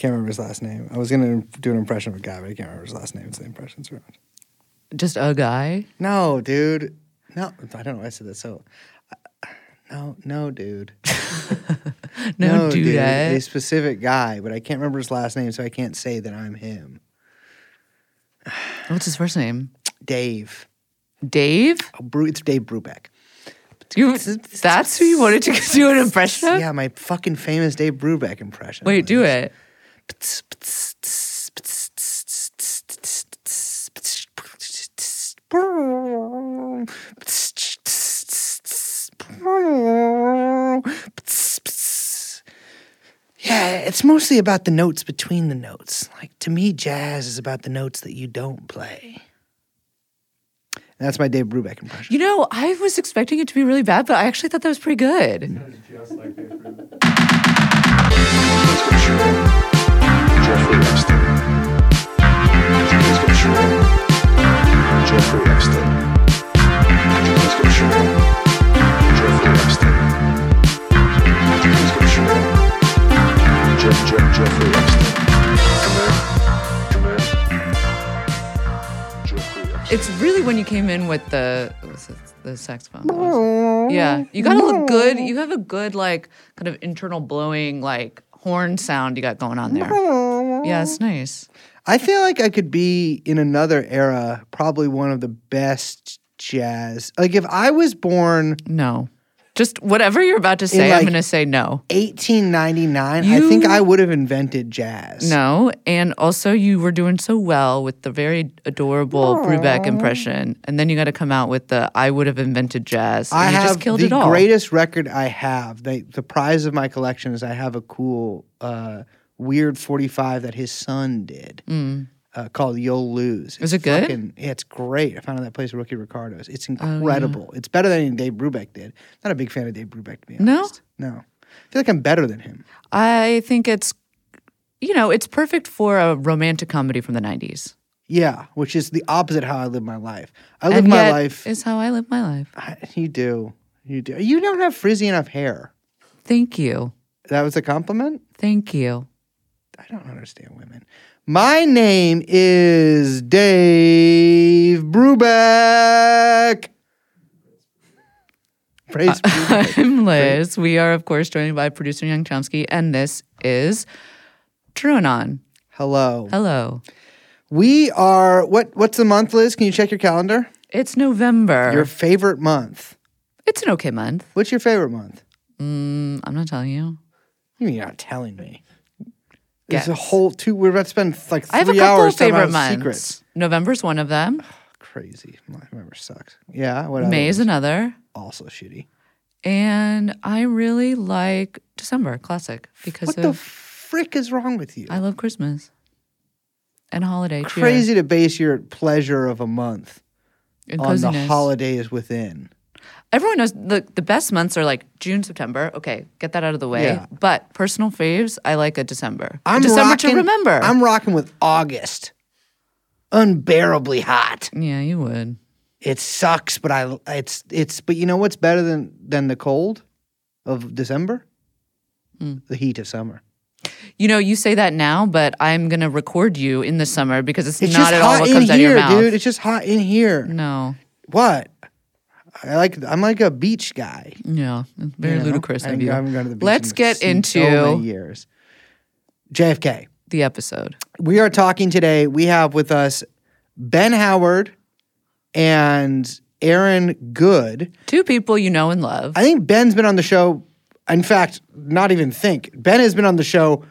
Can't remember his last name. I was gonna do an impression of a guy, but I can't remember his last name. It's the impressions around. Just a guy. No, dude. No, I don't know. why I said that. So, uh, no, no, dude. No, do dude. A specific guy, but I can't remember his last name, so I can't say that I'm him. What's his first name? Dave. Dave. Oh, Bru- it's Dave Brubeck. You, that's who you wanted to do an impression of? Yeah, my fucking famous Dave Brubeck impression. Wait, do it. Yeah, it's mostly about the notes between the notes. Like to me, jazz is about the notes that you don't play. And that's my Dave Brubeck impression. You know, I was expecting it to be really bad, but I actually thought that was pretty good. Jeffrey Epstein. Let's. Jeffrey Epstein. Let's. Jeffrey Epstein. Let's. Jeff, Jeff, Jeffrey Epstein. Come in. Come in. Jeffrey Epstein. It's really when you came in with the what was it, the saxophone. Yeah, you got a look good. You have a good like kind of internal blowing like horn sound you got going on there. Yeah, it's nice. I feel like I could be in another era, probably one of the best jazz. Like if I was born No, just whatever you're about to say, I'm going to say no. 1899, I think I would have invented jazz. No, and also you were doing so well with the very adorable Brubeck impression, and then you got to come out with the "I would have invented jazz." I you have just killed the it all. greatest record I have. The, the prize of my collection is I have a cool, uh, weird 45 that his son did uh, called You'll Lose. Mm. Is It's it good? fucking- yeah, it's great. I found it that place, Rooky Ricardo's. It's Oh, incredible. It's better than anything Dave Brubeck did. Not a big fan of Dave Brubeck, to be No? honest. No? No. I feel like I'm better than him. I think it's, you know, it's perfect for a romantic comedy from the '90s. Yeah, which is the opposite how I live my life. I live my life. is how I live my life. I- You do. You do. You don't have frizzy enough hair. Thank you, That was a compliment? thank you. I don't understand women. My name is Dave Brubeck. Praise Brubeck. I'm Liz. We are, of course, joined by producer Young Chomsky, and this is TrueAnon. Hello. Hello. We are what what's the month, Liz? Can you check your calendar? It's November. Your favorite month. it's an okay month. What's your favorite month? Mm, I'm not telling you. You mean you're not telling me. It's a whole two we're about to spend like three I have a couple hours of talking favorite about months. secrets. November's one of them. Crazy. My memory sucks. Yeah, what May is another. also shitty. And I really like December, classic, because What of the frick is wrong with you? I love Christmas and holiday cheer Crazy to base your pleasure of a month and on the coziness. holidays within. Everyone knows the the best months are like June, September. Okay, get that out of the way. Yeah. But personal faves, I like a December. A I'm December rocking, to remember. I'm rocking with August. Unbearably hot. yeah, you would. It sucks, but I it's it's but you know what's better than than the cold of December? Hmm. The heat of summer. You know, you say that now, but I'm gonna record you in the summer because it's, It's not at all what comes out of here, your mouth. dude. It's just hot in here. no, What? I like I'm like a beach guy. yeah, it's very you know? ludicrous of you. I haven't gone to the beach Let's in get so into many years. JFK. the episode. We are talking today. We have with us Ben Howard and Aaron Good. Two people you know and love. I think Ben's been on the show. In fact, not even think. Ben has been on the show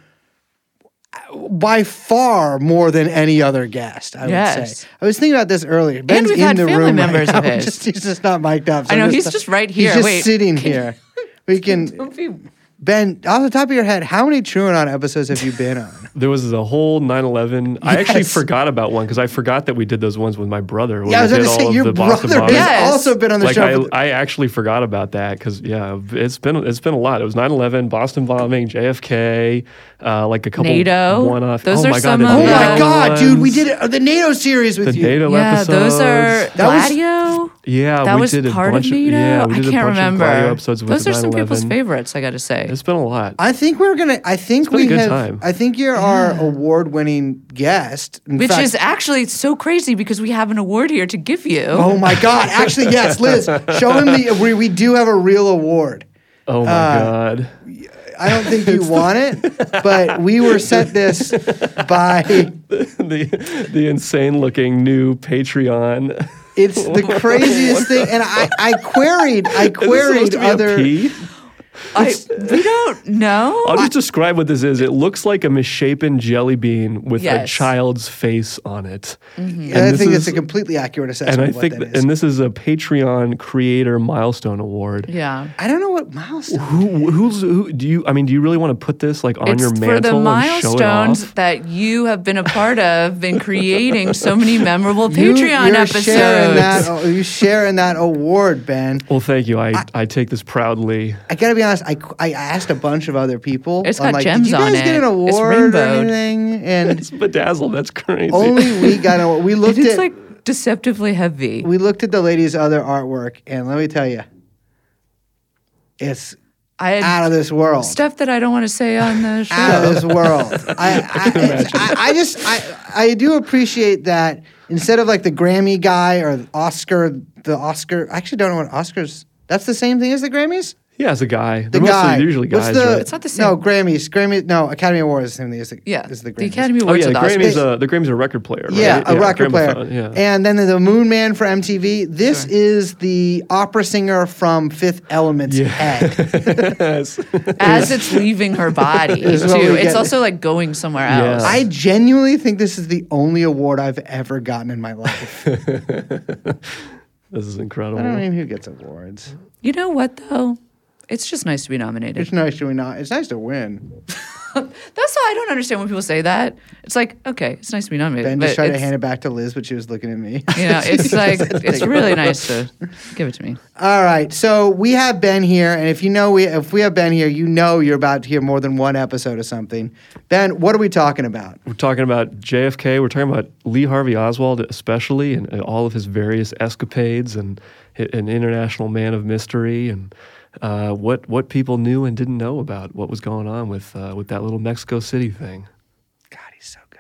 by far more than any other guest, I would say. I was thinking about this earlier. Ben's we've in had the family room members right of now. his. Just, he's just not mic'd up. so I know, I'm he's just right here. He's just Wait, sitting here. We can. Don't be- Ben, off the top of your head, how many TrueAnon episodes have you been on? There was a whole 9/11. I actually forgot about one because I forgot that we did those ones with my brother. Yeah, I was we going to say your the Boston brother bombings. has Yes. also been on the like show. I, the- I actually forgot about that because yeah, it's been it's been a lot. It was 9/11, Boston bombing, JFK, uh, like a couple NATO. one off. Those oh are my some god, of oh my NATO God, dude, we did it, uh, the NATO series with the you. NATO yeah, episodes. those are That was- Gladio. yeah, that we was did a part bunch of of, NATO. yeah, we I did a can't bunch remember. Of Gladio episodes with those are some people's favorites. I got to say. It's been a lot. I think we're gonna. I think been a we good have. time. I think you're our award-winning guest. In Which fact- is actually so crazy because we have an award here to give you. Oh my God! Actually, yes, Liz, show him the. We, we do have a real award. oh my uh, god. I don't think you want it, but we were sent this by. the the insane looking new Patreon. It's the craziest thing, and I, I queried. I Is this queried to be a other. Pea? I, we don't know. I'll just describe what this is. It looks like a misshapen jelly bean with a child's face on it. Mm-hmm. And I think is- it's a completely accurate assessment And I of think, that th- and this is a Patreon Creator Milestone Award. yeah. I don't know what milestone. Who, who's who? Do you? I mean, do you really want to put this like on It's your for mantle the and show it milestones that you have been a part of in creating so many memorable You- Patreon you're episodes. Sharing that, oh, you sharing that award, Ben. Well, thank you. I, I, take this proudly. I gotta be honest. I, I asked a bunch of other people. It's I'm got like, gems Did you on guys get it. an It's award or rainbowed." anything? And It's bedazzled. That's crazy. only we got an. We looked it's at like deceptively heavy. we looked at the lady's other artwork, and let me tell you, it's I had out of this world. stuff that I don't want to say on the show. out of this world. I, I, it's- I, I just I, I do appreciate that instead of like the Grammy guy or the Oscar, the Oscar. I actually don't know what Oscars. That's the same thing as the Grammys. Yeah, as a guy. The They're mostly guy. usually What's guys, the, right? It's not the same. No, same. Grammys. Grammy. No, Academy Awards is the same thing as the yeah, Is the, the, Grammys. Academy Oh yeah, the the Grammys. Oscars. Uh, the Grammys are a record player. Right? Yeah, a record player. Yeah. And then the Moon Man for MTV. This is the opera singer from Fifth Element's head. yes. As it's leaving her body too. It's also like going somewhere Yeah. else. I genuinely think this is the only award I've ever gotten in my life. This is incredible. I don't mean who gets awards. you know what though? It's just nice to be nominated. It's nice to be not. It's nice to win. That's why I don't understand when people say that. It's like, okay, it's nice to be nominated. Ben but just tried to it's- hand it back to Liz, but she was looking at me. You know, it's like it's really nice to give it to me. All right, so we have Ben here, and if you know we if we have Ben here, you know you're about to hear more than one episode of something. Ben, what are we talking about? We're talking about JFK. We're talking about Lee Harvey Oswald, especially, and, and all of his various escapades, and an international man of mystery, and uh, what what people knew and didn't know about what was going on with uh, with that little Mexico City thing. God, he's so good.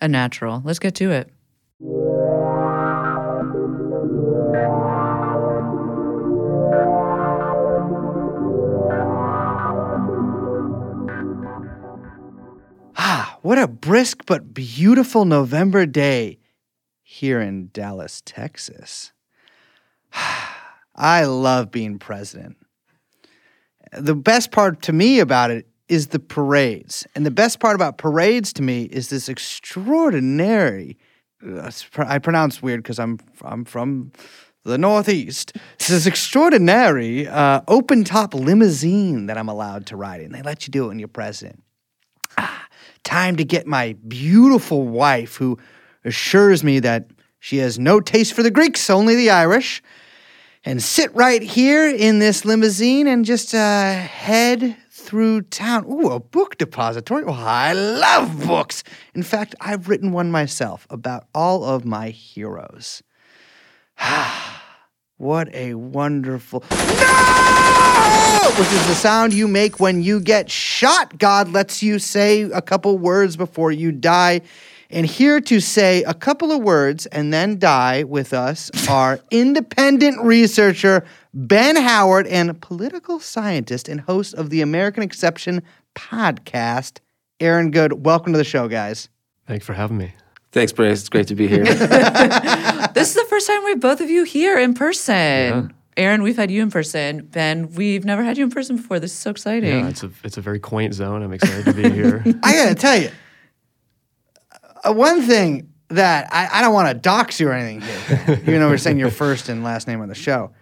A natural. Let's get to it. Ah, what a brisk but beautiful November day here in Dallas, Texas. I love being president. The best part to me about it is the parades. And the best part about parades to me is this extraordinary uh, I pronounce weird because I'm I'm from the Northeast. It's this extraordinary uh, open top limousine that I'm allowed to ride in. They let you do it when you're president time to get my beautiful wife, who assures me that she has no taste for the Greeks, only the Irish, and sit right here in this limousine and just uh, head through town. Ooh, a book depository. Oh, I love books. In fact, I've written one myself about all of my heroes. What a wonderful. No! Which is the sound you make when you get shot. God lets you say a couple words before you die. And here to say a couple of words and then die with us are independent researcher Ben Howard and political scientist and host of the American Exception podcast, Aaron Good. Welcome to the show, guys. Thanks for having me. Thanks, Brace. It's great to be here. This is the first time we have both of you here in person. Aaron, we've had you in person. Ben, we've never had you in person before. This is so exciting. Yeah, it's a it's a very quaint zone. I'm excited to be here. I gotta tell you, uh, one thing that I, I don't want to dox you or anything here, even though we're saying your first and last name on the show.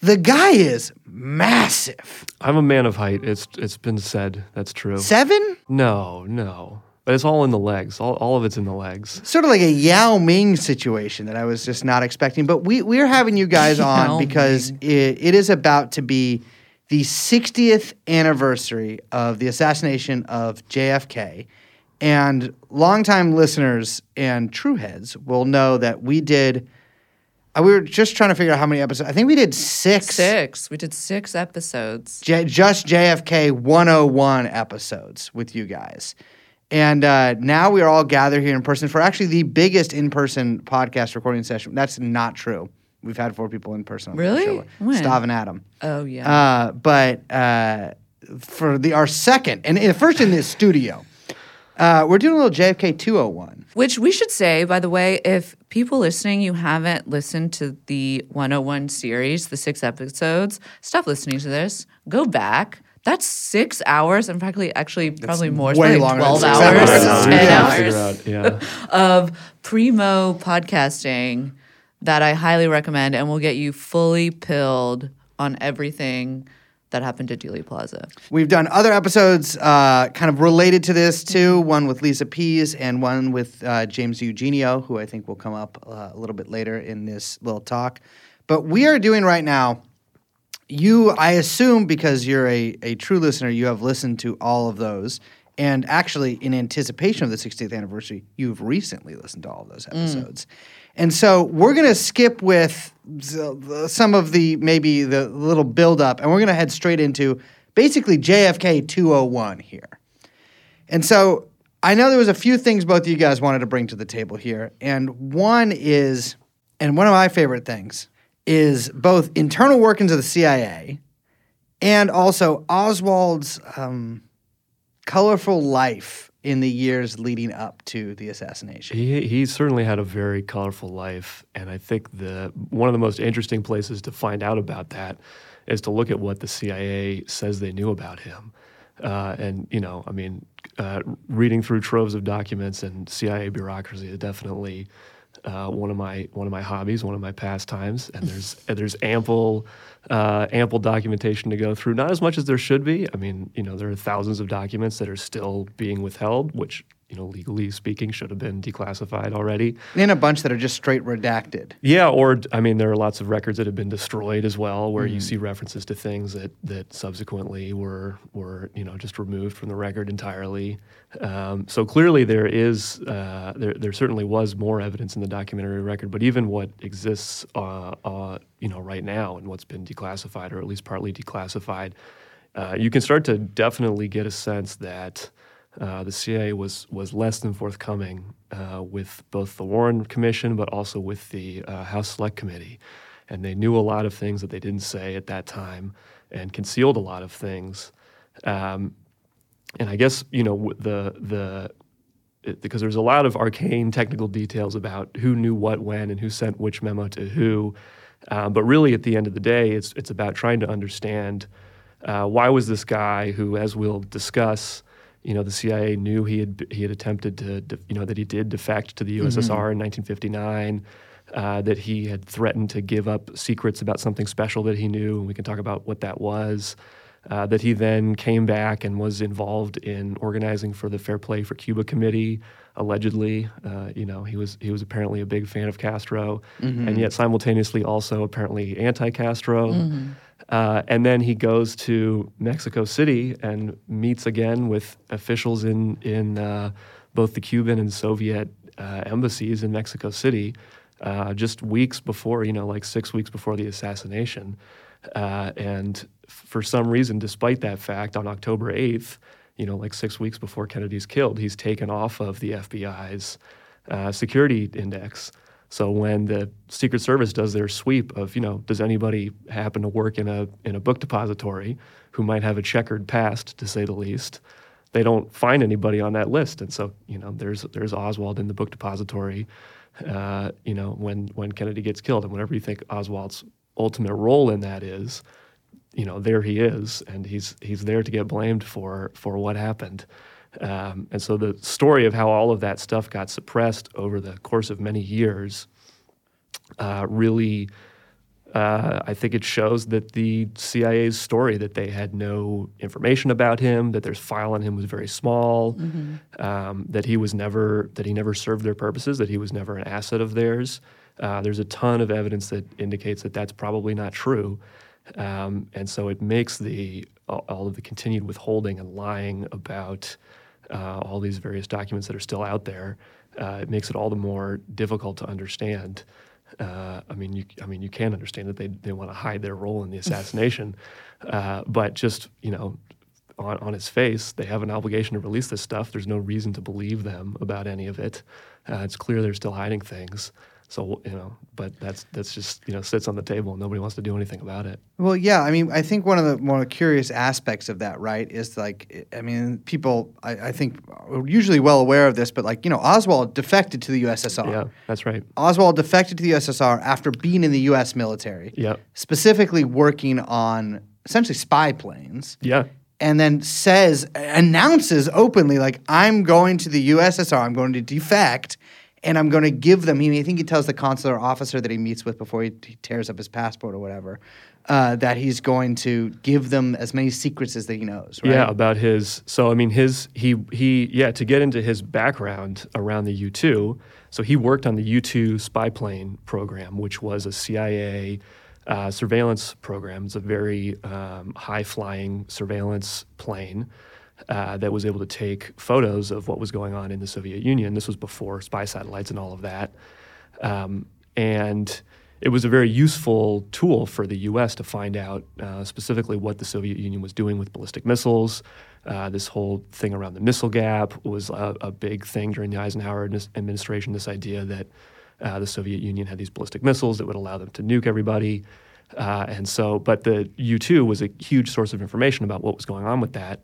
The guy is massive. I'm a man of height. It's it's been said. That's true. Seven? No, no. But it's all in the legs. All, all of it's in the legs. Sort of like a Yao Ming situation that I was just not expecting. But we, we're having you guys on Yao because it, it is about to be the 60th anniversary of the assassination of JFK. And longtime listeners and true heads will know that we did Uh, we were just trying to figure out how many episodes. I think we did six. Six. We did six episodes. J- just JFK 101 episodes with you guys. And uh, now we are all gathered here in person for actually the biggest in person podcast recording session. That's not true. We've had four people in person. On the Really? show. When? Stav and Adam. Oh yeah. Uh, but uh, for the our second, and, and first in this studio, uh, we're doing a little JFK 201. Which we should say, by the way, if people listening, you haven't listened to the 101 series, the six episodes, stop listening to this. Go back. That's six hours, and frankly, actually, probably more. Way probably longer than 12 six hours, hours. we 10 gotta hours yeah. of primo podcasting that I highly recommend and will get you fully pilled on everything that happened at Dealey Plaza. We've done other episodes uh, kind of related to this too. One with Lisa Pease and one with uh, James DiEugenio, who I think will come up uh, a little bit later in this little talk. But we are doing right now. You, I assume, because you're a, a true listener, you have listened to all of those. And actually, in anticipation of the 60th anniversary, you've recently listened to all of those episodes. And so we're going to skip with some of the maybe the little build up, and we're going to head straight into basically JFK 201 here. And so I know there was a few things both of you guys wanted to bring to the table here. And one is, and one of my favorite things is both internal workings of the CIA and also Oswald's um, colorful life in the years leading up to the assassination. He he certainly had a very colorful life, and I think the one of the most interesting places to find out about that is to look at what the CIA says they knew about him. Uh, and you know, I mean, uh, reading through troves of documents and CIA bureaucracy is definitely uh, one of my one of my hobbies, one of my pastimes. And there's there's ample uh, ample documentation to go through. Not as much as there should be. I mean, you know, there are thousands of documents that are still being withheld, which you know, legally speaking, should have been declassified already. And a bunch that are just straight redacted. Yeah, or I mean, there are lots of records that have been destroyed as well, where you see references to things that that subsequently were were you know just removed from the record entirely. Um, so clearly, there is uh, there there certainly was more evidence in the documentary record, but even what exists, uh, uh, you know, right now and what's been declassified or at least partly declassified, uh, you can start to definitely get a sense that. Uh, the CIA was was less than forthcoming uh, with both the Warren Commission, but also with the uh, House Select Committee, and they knew a lot of things that they didn't say at that time, and concealed a lot of things. Um, and I guess you know the the it- because there's a lot of arcane technical details about who knew what when and who sent which memo to who. Um, but really, at the end of the day, it's it's about trying to understand uh, why was this guy who, as we'll discuss, you know, the CIA knew he had he had attempted to, de- you know, that he did defect to the USSR in 1959. Uh, that he had threatened to give up secrets about something special that he knew, and we can talk about what that was. Uh, that he then came back and was involved in organizing for the Fair Play for Cuba committee. Allegedly, uh, you know, he was he was apparently a big fan of Castro, and yet simultaneously also apparently anti-Castro. Uh, and then he goes to Mexico City and meets again with officials in in uh, both the Cuban and Soviet uh, embassies in Mexico City, uh, just weeks before, you know, like six weeks before the assassination. Uh, and for some reason, despite that fact, on October 8th, you know, like six weeks before Kennedy's killed, he's taken off of the FBI's security index. So when the Secret Service does their sweep of, you know, does anybody happen to work in a in a book depository who might have a checkered past, to say the least, they don't find anybody on that list. And so, you know, there's there's Oswald in the book depository, uh, you know, when when Kennedy gets killed, and whatever you think Oswald's ultimate role in that is, you know, there he is, and he's he's there to get blamed for for what happened. Um, and so the story of how all of that stuff got suppressed over the course of many years uh, really, uh, I think it shows that the CIA's story that they had no information about him, that their file on him was very small, um, that he was never that he never served their purposes, that he was never an asset of theirs. Uh, there's a ton of evidence that indicates that that's probably not true. Um, and so it makes the all all of the continued withholding and lying about uh, all these various documents that are still out there. Uh, it makes it all the more difficult to understand. Uh, I mean, you, I mean, you can understand that they, they want to hide their role in the assassination, uh, but just you know, on, on its face, they have an obligation to release this stuff. There's no reason to believe them about any of it. Uh, it's clear they're still hiding things. So you know, but that's that's just you know sits on the table and nobody wants to do anything about it. Well, yeah. I mean, I think one of the more curious aspects of that, right, is like, I mean, people, I, I think, are usually well aware of this, but like, you know, Oswald defected to the USSR. Yeah, that's right. Oswald defected to the USSR after being in the U.S. military, Yeah, specifically working on essentially spy planes. yeah, and then says announces openly like I'm going to the USSR, I'm going to defect, and I'm going to give them. He, I think he tells the consular officer that he meets with before he, he tears up his passport or whatever uh, that he's going to give them as many secrets as he knows. Right? Yeah, about his. So I mean, his he he yeah. To get into his background around the U two, so he worked on the U two spy plane program, which was a CIA uh, surveillance program. It's a very um, high flying surveillance plane. Uh, that was able to take photos of what was going on in the Soviet Union. This was before spy satellites and all of that. Um, and it was a very useful tool for the U.S. to find out uh, specifically what the Soviet Union was doing with ballistic missiles. Uh, this whole thing around the missile gap was a, a big thing during the Eisenhower administration. This idea that uh, the Soviet Union had these ballistic missiles that would allow them to nuke everybody. Uh, and so, but the U 2 was a huge source of information about what was going on with that.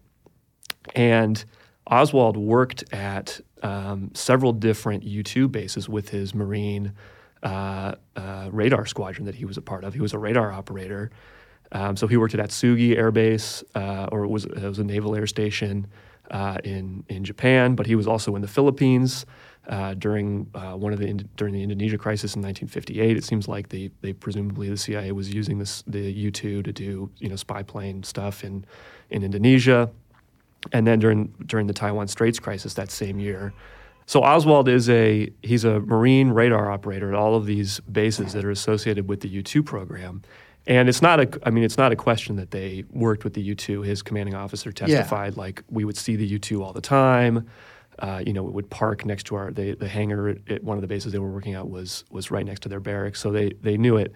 And Oswald worked at um, several different U 2 bases with his Marine uh, uh, radar squadron that he was a part of. He was a radar operator. Um, so he worked at Atsugi Air Base, uh, or it was, it was a naval air station uh, in, in Japan, but he was also in the Philippines. Uh, during uh, one of the during the Indonesia crisis in 1958, it seems like they they presumably the CIA was using this the U-2 to do you know spy plane stuff in in Indonesia and then during during the Taiwan Straits crisis that same year. So Oswald is a he's a Marine radar operator at all of these bases that are associated with the U2 program. And it's not a I mean it's not a question that they worked with the U2. His commanding officer testified like we would see the U2 all the time. Uh, you know, it would park next to our they, the hangar at, at one of the bases they were working at was was right next to their barracks, so they they knew it.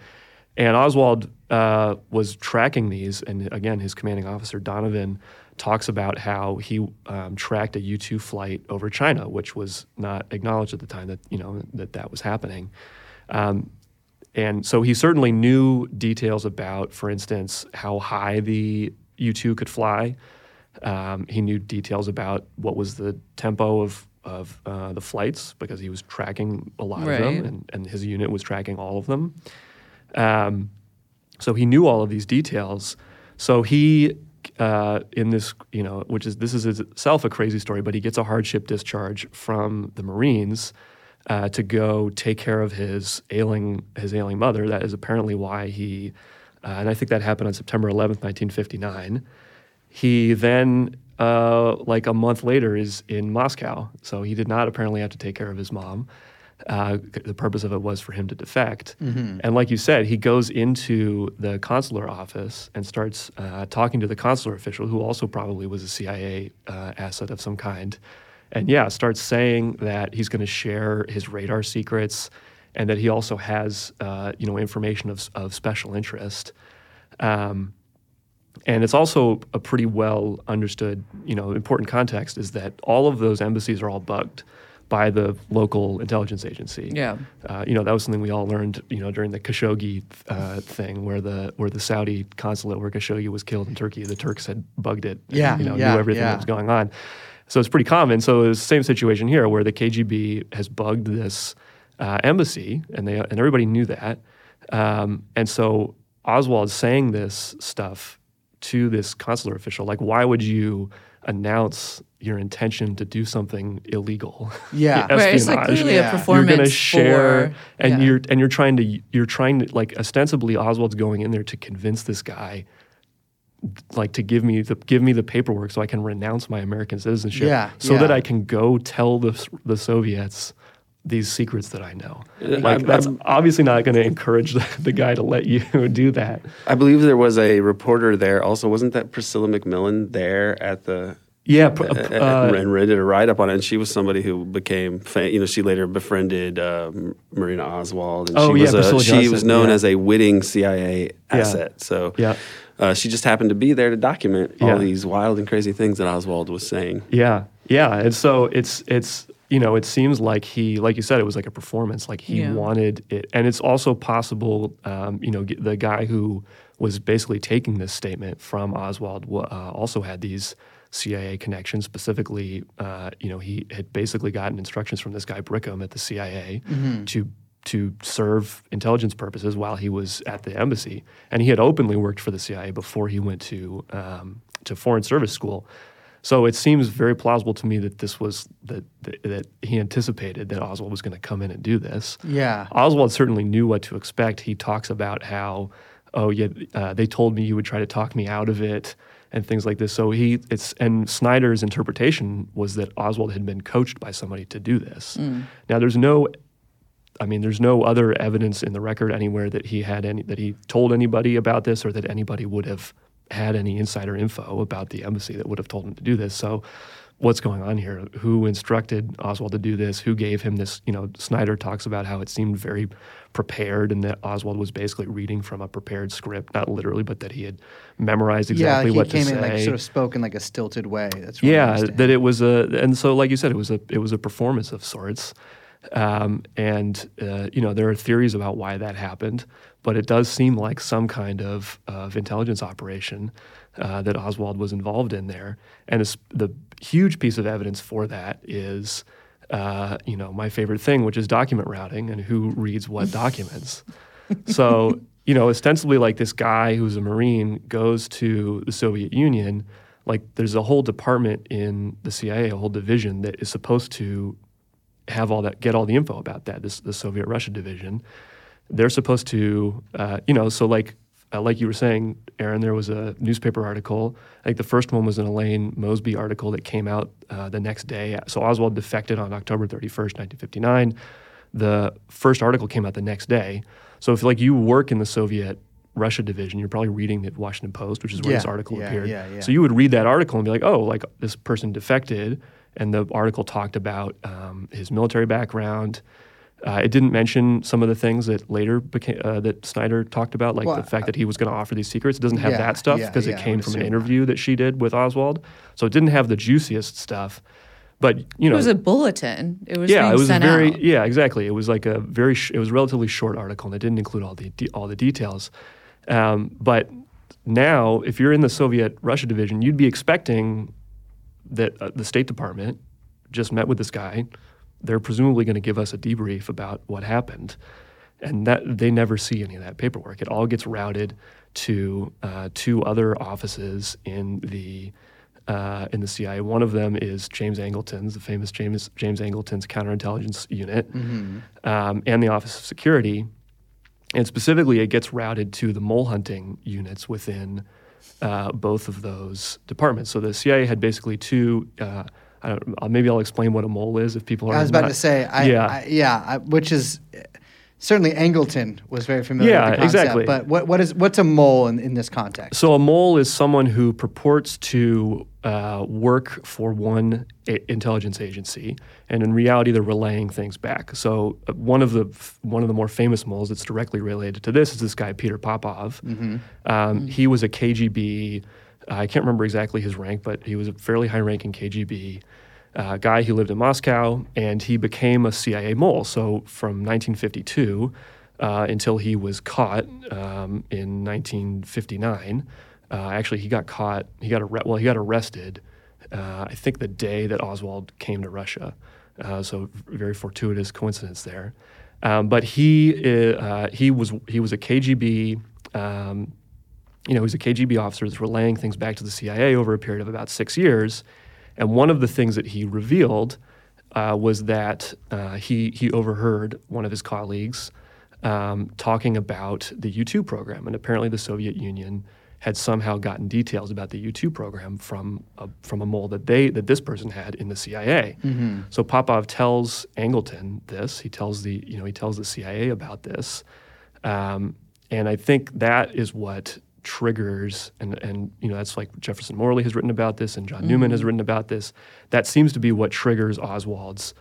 And Oswald uh, was tracking these, and again, his commanding officer Donovan talks about how he um, tracked a U two flight over China, which was not acknowledged at the time that you know that that was happening. Um, and so he certainly knew details about, for instance, how high the U two could fly. Um, he knew details about what was the tempo of of uh, the flights because he was tracking a lot of them, and, and his unit was tracking all of them. Um, so he knew all of these details. So he, uh, in this, you know, which is this is itself a crazy story, but he gets a hardship discharge from the Marines uh, to go take care of his ailing his ailing mother. That is apparently why he, uh, and I think that happened on September 11th, 1959. He then, uh, like a month later, is in Moscow. So he did not apparently have to take care of his mom. Uh, the purpose of it was for him to defect. And like you said, he goes into the consular office and starts uh, talking to the consular official, who also probably was a CIA uh, asset of some kind. And yeah, starts saying that he's going to share his radar secrets and that he also has, uh, you know, information of, of special interest. Um, and it's also a pretty well understood, you know, important context is that all of those embassies are all bugged by the local intelligence agency. Yeah. Uh, you know, that was something we all learned, you know, during the Khashoggi uh, thing, where the where the Saudi consulate where Khashoggi was killed in Turkey, the Turks had bugged it. and, Yeah, you know, yeah, knew everything yeah. that was going on. So it's pretty common. So it's the same situation here, where the KGB has bugged this uh, embassy, and they and everybody knew that. Um, and so Oswald's saying this stuff to this consular official. Like, why would you announce your intention to do something illegal? Yeah. Right, it's like clearly Yeah. a You're performance you're going to share, for, and yeah. you're and you're trying to you're trying to like ostensibly Oswald's going in there to convince this guy. Like to give me the give me the paperwork so I can renounce my American citizenship, Yeah, so that. I can go tell the the Soviets these secrets that I know. Like I'm- that's I'm- obviously not going to encourage the, the guy to let you do that. I believe there was a reporter there also. Wasn't that Priscilla McMillan there at the Yeah, pr- and, uh, and did a write up on it. And she was somebody who became, fa- you know, she later befriended uh, Marina Oswald. And Oh, she yeah, was a, Priscilla she Johnson, was known yeah. as a witting CIA asset. So Yeah. uh, she just happened to be there to document all Yeah. these wild and crazy things that Oswald was saying. Yeah, yeah, and so it's it's you know it seems like he like you said it was like a performance like he Yeah. wanted it, and it's also possible um, you know the guy who was basically taking this statement from Oswald uh, also had these CIA connections. Specifically, uh, you know he had basically gotten instructions from this guy Brickham at the CIA to to serve intelligence purposes while he was at the embassy, and he had openly worked for the CIA before he went to um, to Foreign Service School. So it seems very plausible to me that this was that that, that he anticipated that Oswald was going to come in and do this. Yeah. Oswald certainly knew what to expect. He talks about how, oh yeah, uh, they told me you would try to talk me out of it and things like this. So he it's and Snyder's interpretation was that Oswald had been coached by somebody to do this. Now there's no I mean, there's no other evidence in the record anywhere that he had any that he told anybody about this or that anybody would have had any insider info about the embassy that would have told him to do this. So what's going on here? Who instructed Oswald to do this? Who gave him this? You know, Snyder talks about how it seemed very prepared and that Oswald was basically reading from a prepared script, not literally, but that he had memorized exactly yeah, he what came to in say like sort of spoke in like a stilted way. That's yeah that it was a and so like you said it was a it was a performance of sorts um, and uh, you know there are theories about why that happened but it does seem like some kind of of intelligence operation uh, that Oswald was involved in there. And the huge piece of evidence for that is uh, you know my favorite thing which is document routing and who reads what documents. So you know ostensibly like this guy who's a marine goes to the soviet union like there's a whole department in the cia a whole division that is supposed to have all that get all the info about that this the soviet russia division they're supposed to uh, you know so like uh, like you were saying aaron there was a newspaper article. I think the first one was an Aline Mosby article that came out uh, the next day. So oswald defected on october 31st 1959 the first article came out the next day. So if like you work in the soviet russia division you're probably reading the washington post which is where this article yeah, appeared. yeah, yeah. so you would read that article and be like oh like this person defected. And the article talked about um, his military background uh, it didn't mention some of the things that later became uh, that Snyder talked about, like Well, the fact that he was going to offer these secrets. It doesn't have Yeah, that stuff because yeah, it came from an interview that she did with Oswald. So it didn't have the juiciest stuff. But you know, It was a bulletin. It was yeah, being it was a very out. yeah, exactly. It was like a very sh- it was a relatively short article and it didn't include all the de- all the details. Um, but now, if you're in the Soviet Russia division, you'd be expecting that uh, the State Department just met with this guy. They're presumably going to give us a debrief about what happened, and that they never see any of that paperwork. It all gets routed to uh, two other offices in the uh, in the CIA. One of them is James Angleton's, the famous James James Angleton's counterintelligence unit, um, and the Office of Security. And specifically, it gets routed to the mole hunting units within uh, both of those departments. So the CIA had basically two. I don't, uh, maybe I'll explain what a mole is if people are. I was about not- to say, I, yeah, I, yeah, I, which is certainly Angleton was very familiar Yeah, with the concept. exactly. But what, what is what's a mole in, in this context? So a mole is someone who purports to uh, work for one a- intelligence agency, and in reality, they're relaying things back. So uh, one of the f- one of the more famous moles that's directly related to this is this guy Peter Popov. Um, He was a KGB. I can't remember exactly his rank, but he was a fairly high-ranking KGB uh, guy. He lived in Moscow, and he became a CIA mole. So from 1952 uh, until he was caught um, in 1959. Uh, actually, he got caught. He got arre- well. He got arrested. Uh, I think the day that Oswald came to Russia. Uh, so very fortuitous coincidence there. Um, but he uh, he was he was a KGB. Um, you know, he was a KGB officer that's relaying things back to the CIA over a period of about six years. And one of the things that he revealed uh, was that uh, he he overheard one of his colleagues um, talking about the U2 program, and apparently the Soviet Union had somehow gotten details about the U2 program from a, from a mole that they that this person had in the CIA. So Popov tells Angleton this. He tells the you know he tells the CIA about this, um, and I think that is what triggers, and and you know that's like Jefferson Morley has written about this, and John Newman has written about this. That seems to be what triggers Oswald's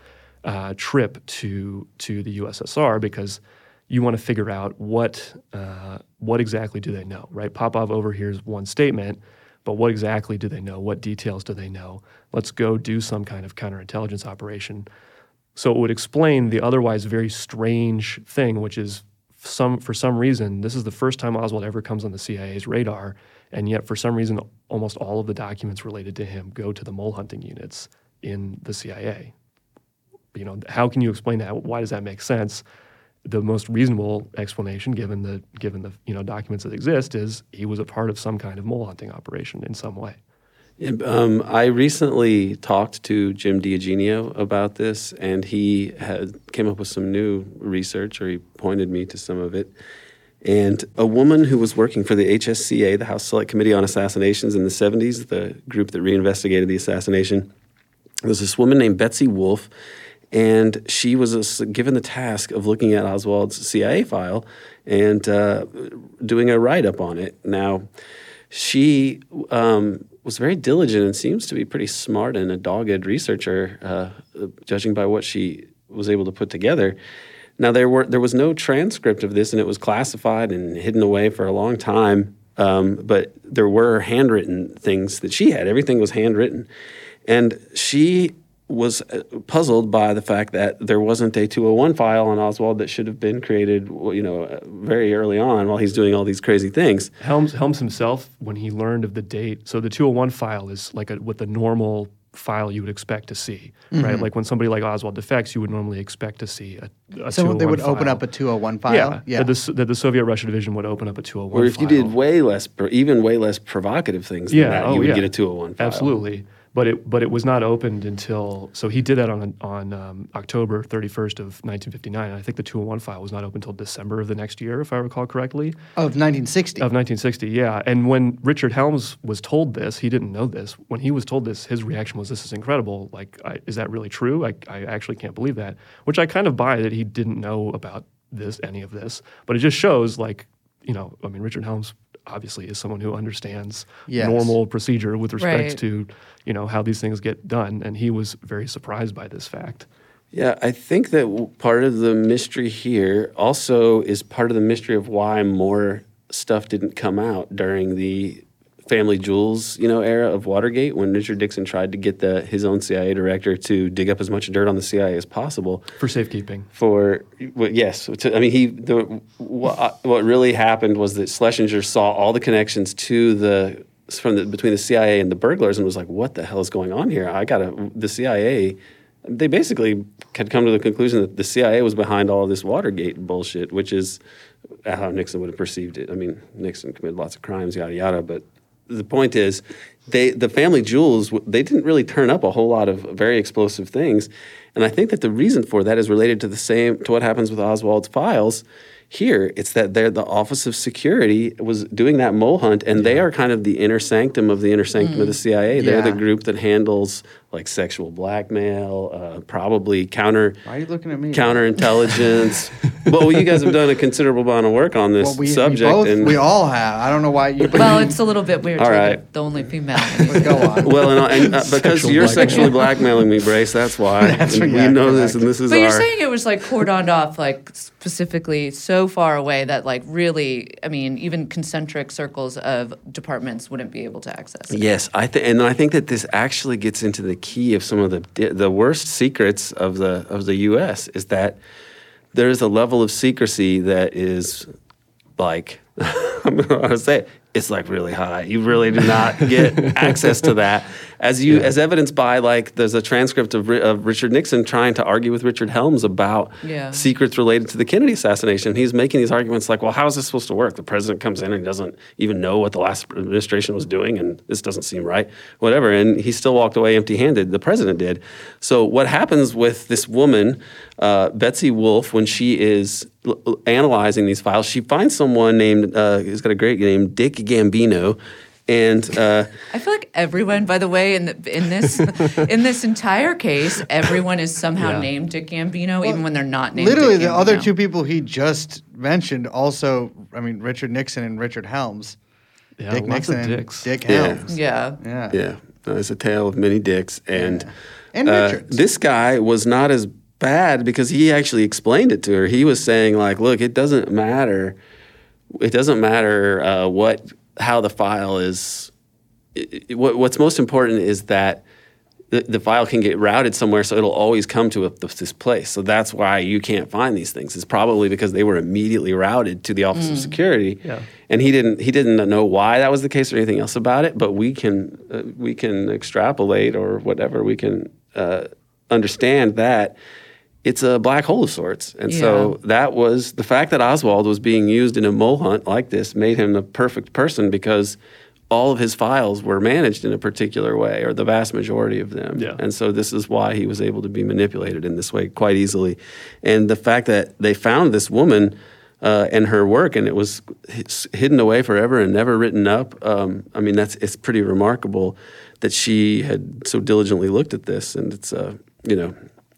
uh, trip to to the USSR because you want to figure out what uh, what exactly do they know, right? Popov overhears one statement, but what exactly do they know? What details do they know? Let's go do some kind of counterintelligence operation. So it would explain the otherwise very strange thing, which is some for some reason this is the first time Oswald ever comes on the CIA's radar, and yet for some reason almost all of the documents related to him go to the mole hunting units in the CIA. You know, how can you explain that? Why does that make sense? The most reasonable explanation, given the given the you know documents that exist, is he was a part of some kind of mole hunting operation in some way. Um, I recently talked to Jim DiEugenio about this, and he came up with some new research, or he pointed me to some of it. And a woman who was working for the HSCA, the House Select Committee on Assassinations in the 70s, the group that reinvestigated the assassination, was this woman named Betsy Wolf, and she was given the task of looking at Oswald's CIA file and uh, doing a write up on it. Now, she um, was very diligent and seems to be pretty smart and a dogged researcher, uh, judging by what she was able to put together. Now there were there was no transcript of this, and it was classified and hidden away for a long time. Um, but there were handwritten things that she had. Everything was handwritten, and she was uh, puzzled by the fact that there wasn't a 201 file on Oswald that should have been created, you know, uh, very early on while he's doing all these crazy things. Helms Helms himself, when he learned of the date, so the 201 file is like a, what the normal file you would expect to see, Mm-hmm. right? Like when somebody like Oswald defects, you would normally expect to see a, a So they 201 would open up a 201 file. yeah, That, the, that the Soviet Russia division would open up a 201 Or if you did way less, even way less provocative things than yeah, that, oh, you would yeah. get a 201 file. Absolutely. But it but it was not opened until so he did that on on um, October 31st of 1959. And I think the 201 file was not open until December of the next year, if I recall correctly. Of 1960. Of 1960, yeah. And when Richard Helms was told this, he didn't know this. When he was told this, his reaction was, "This is incredible. Like, I, is that really true? I, I actually can't believe that." Which I kind of buy that he didn't know about this, any of this. But it just shows, like, you know, I mean, Richard Helms obviously is someone who understands Yes. normal procedure with respect Right. to, you know, how these things get done, and he was very surprised by this fact. Yeah, I think that part of the mystery here also is part of the mystery of why more stuff didn't come out during the family jewels, you know, era of Watergate when Richard Nixon tried to get the his own CIA director to dig up as much dirt on the CIA as possible. For safekeeping. for well, yes to, i mean he the what, what really happened was that schlesinger saw all the connections to the from the between the cia and the burglars and was like what the hell is going on here? I gotta the cia they basically had come to the conclusion that the cia was behind all of this watergate bullshit which is how nixon would have perceived it. I mean nixon committed lots of crimes yada yada but the point is they the family jewels they didn't really turn up a whole lot of very explosive things. And i think that the reason for that is related to the same to what happens with oswald's files. Here it's that they're the office of security was doing that mole hunt and they are kind of the inner sanctum of the inner sanctum of the mm. cia they're the group that handles like sexual blackmail uh, probably counter Why are you looking at me? counterintelligence well you guys have done a considerable amount of work on this Well, we, subject we both, and we all have. I don't know why you. Well, it's a little bit weird. All to right. be the only female. go on. Well, and, and uh, because Sexual you're blackmail. sexually blackmailing me, Brace. That's why. That's And right, we yeah, know this, correct. and this is But our. you're saying it was like cordoned off, like specifically so far away that, like, really, I mean, even concentric circles of departments wouldn't be able to access it. Yes, I think, and I think that this actually gets into the key of some of the the worst secrets of the of the U.S. is that there is a level of secrecy that is like I'm going to say it, it's like really high. You really do not get access to that, as you as evidenced by like there's a transcript of, of Richard Nixon trying to argue with Richard Helms about Yeah. secrets related to the Kennedy assassination. He's making these arguments like, well, how is this supposed to work? The president comes in and doesn't even know what the last administration was doing, and this doesn't seem right, whatever. And he still walked away empty handed. The president did. So, what happens with this woman, uh, Betsy Wolf, when she is l- l- analyzing these files, she finds someone named, uh, he's got a great name, Dick Gambino. And uh, I feel like everyone, by the way, in the, in this in this entire case, everyone is somehow Yeah. named Dick Gambino, even when they're not named. Literally, Dick the other two people he just mentioned also, I mean, Richard Nixon and Richard Helms. Yeah, Dick Nixon, and dicks. Dick Yeah. Helms. Yeah. Yeah. Yeah, it's a tale of many dicks, and And uh, Richards. this guy was not as bad because he actually explained it to her. He was saying like, "Look, it doesn't matter. It doesn't matter uh, what how the file is. i i- what, what's most important is that." The, the file can get routed somewhere, so it'll always come to a, this place. So that's why you can't find these things. It's probably because they were immediately routed to the Office of Security, Yeah. and he didn't he didn't know why that was the case or anything else about it. But we can uh, we can extrapolate or whatever we can uh, understand that it's a black hole of sorts. And so that was the fact that Oswald was being used in a mole hunt like this made him the perfect person because all of his files were managed in a particular way, or the vast majority of them. Yeah. And so this is why he was able to be manipulated in this way quite easily. And the fact that they found this woman uh, and her work, and it was hidden away forever and never written up. Um, I mean, that's it's pretty remarkable that she had so diligently looked at this, and it's uh, you know,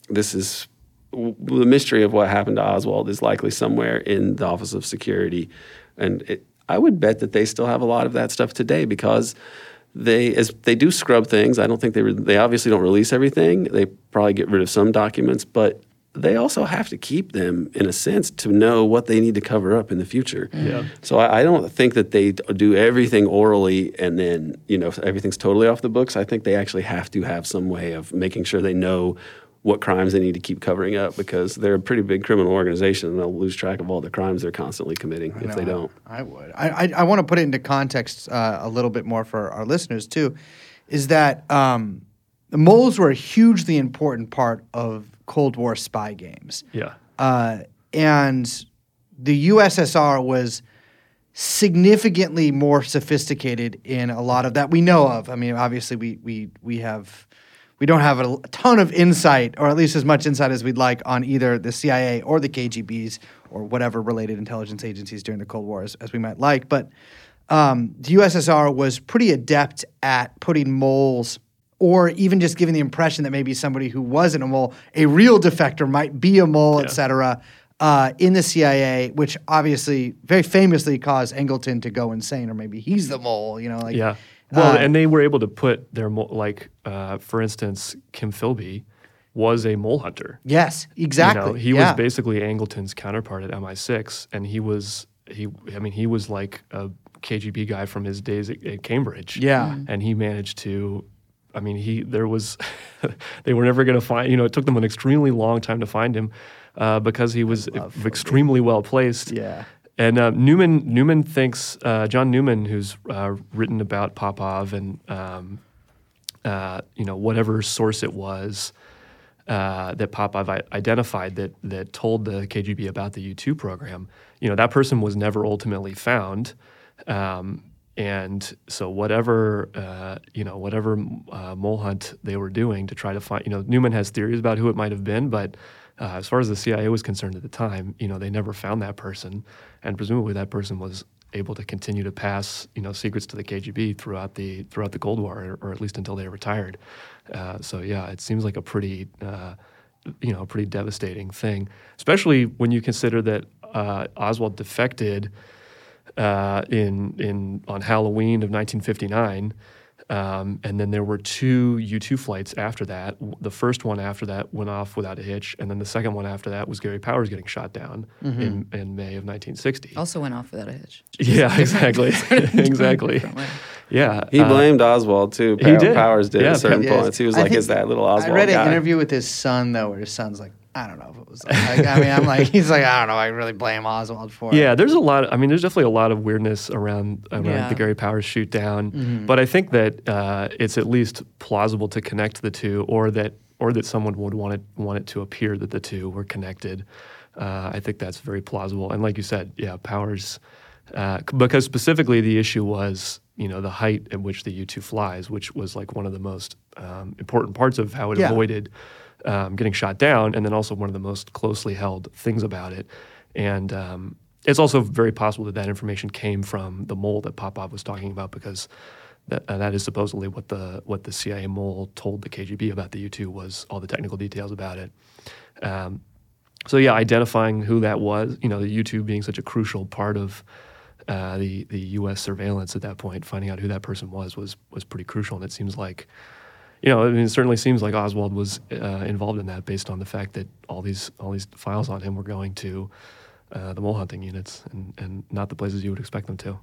this is the mystery of what happened to Oswald is likely somewhere in the Office of Security, and it, I would bet that they still have a lot of that stuff today because they as they do scrub things. I don't think they re, they obviously don't release everything. They probably get rid of some documents, but they also have to keep them in a sense to know what they need to cover up in the future. Mm-hmm. Yeah. So I, I don't think that they do everything orally and then you know everything's totally off the books. I think they actually have to have some way of making sure they know what crimes they need to keep covering up because they're a pretty big criminal organization and they'll lose track of all the crimes they're constantly committing if they don't. I would. I I, I want to put it into context uh, a little bit more for our listeners too. Is that um, the moles were a hugely important part of Cold War spy games, Yeah. uh, and the USSR was significantly more sophisticated in a lot of that we know of. I mean, obviously we we we have. We don't have a ton of insight, or at least as much insight as we'd like, on either the CIA or the KGBs or whatever related intelligence agencies during the Cold War as, as we might like. But um, the USSR was pretty adept at putting moles, or even just giving the impression that maybe somebody who wasn't a mole, a real defector, might be a mole, et cetera, uh, in the CIA, which obviously very famously caused Angleton to go insane, or maybe he's the mole, you know? Like, Yeah. Well, uh, and they were able to put their mo- like, uh, for instance, Kim Philby was a mole hunter. Yes, exactly. You know, he yeah. was basically Angleton's counterpart at MI6, and he was he. I mean, he was like a KGB guy from his days at, at Cambridge. Yeah. Mhm. and he managed to. I mean, he there was. they were never going to find. You know, it took them an extremely long time to find him uh, because he was extremely well placed. Yeah. And uh, Newman Newman thinks uh, John Newman, who's uh, written about Popov and um, uh, you know whatever source it was uh, that Popov i- identified that that told the KGB about the U two program. You know that person was never ultimately found, um, and so whatever uh, you know whatever mole hunt they were doing to try to find. You know Newman has theories about who it might have been, but as far as the CIA was concerned at the time, you know they never found that person, and presumably that person was able to continue to pass you know secrets to the KGB throughout the throughout the Cold War, or, or at least until they retired. Uh, so yeah, it seems like a pretty uh, you know pretty devastating thing, especially when you consider that uh, Oswald defected uh, in in on Halloween of 1959. Um, and then there were two U 2 flights after that. The first one after that went off without a hitch. And then the second one after that was Gary Powers getting shot down in, in May of 1960. Also went off without a hitch. Yeah, exactly. exactly. Yeah. He uh, blamed Oswald too. he did. Powers did Yeah, at certain Yes. points. He was I like, "Is that little Oswald I read guy?" an interview with his son though, where his son's like, I don't know if it was. Like, I mean, I'm like, he's like, I don't know. I really blame Oswald for it. Yeah, there's a lot. I mean, there's definitely a lot of weirdness around around Yeah. the Gary Powers shoot down. Mm-hmm. But I think that uh, it's at least plausible to connect the two, or that or that someone would want it want it to appear that the two were connected. Uh, I think that's very plausible. And like you said, yeah, Powers, uh, because specifically the issue was you know the height at which the U two flies, which was like one of the most um, important parts of how it Yeah. avoided um, getting shot down, and then also one of the most closely held things about it. And um, it's also very possible that that information came from the mole that Popov was talking about, because that, uh, that is supposedly what the what the CIA mole told the KGB about the U two was all the technical details about it. Um, so yeah, identifying who that was, you know, the U two being such a crucial part of uh, the the U.S. surveillance at that point, finding out who that person was was was pretty crucial. And it seems like, you know, I mean, it certainly seems like Oswald was uh, involved in that, based on the fact that all these all these files on him were going to uh, the mole hunting units and and not the places you would expect them to.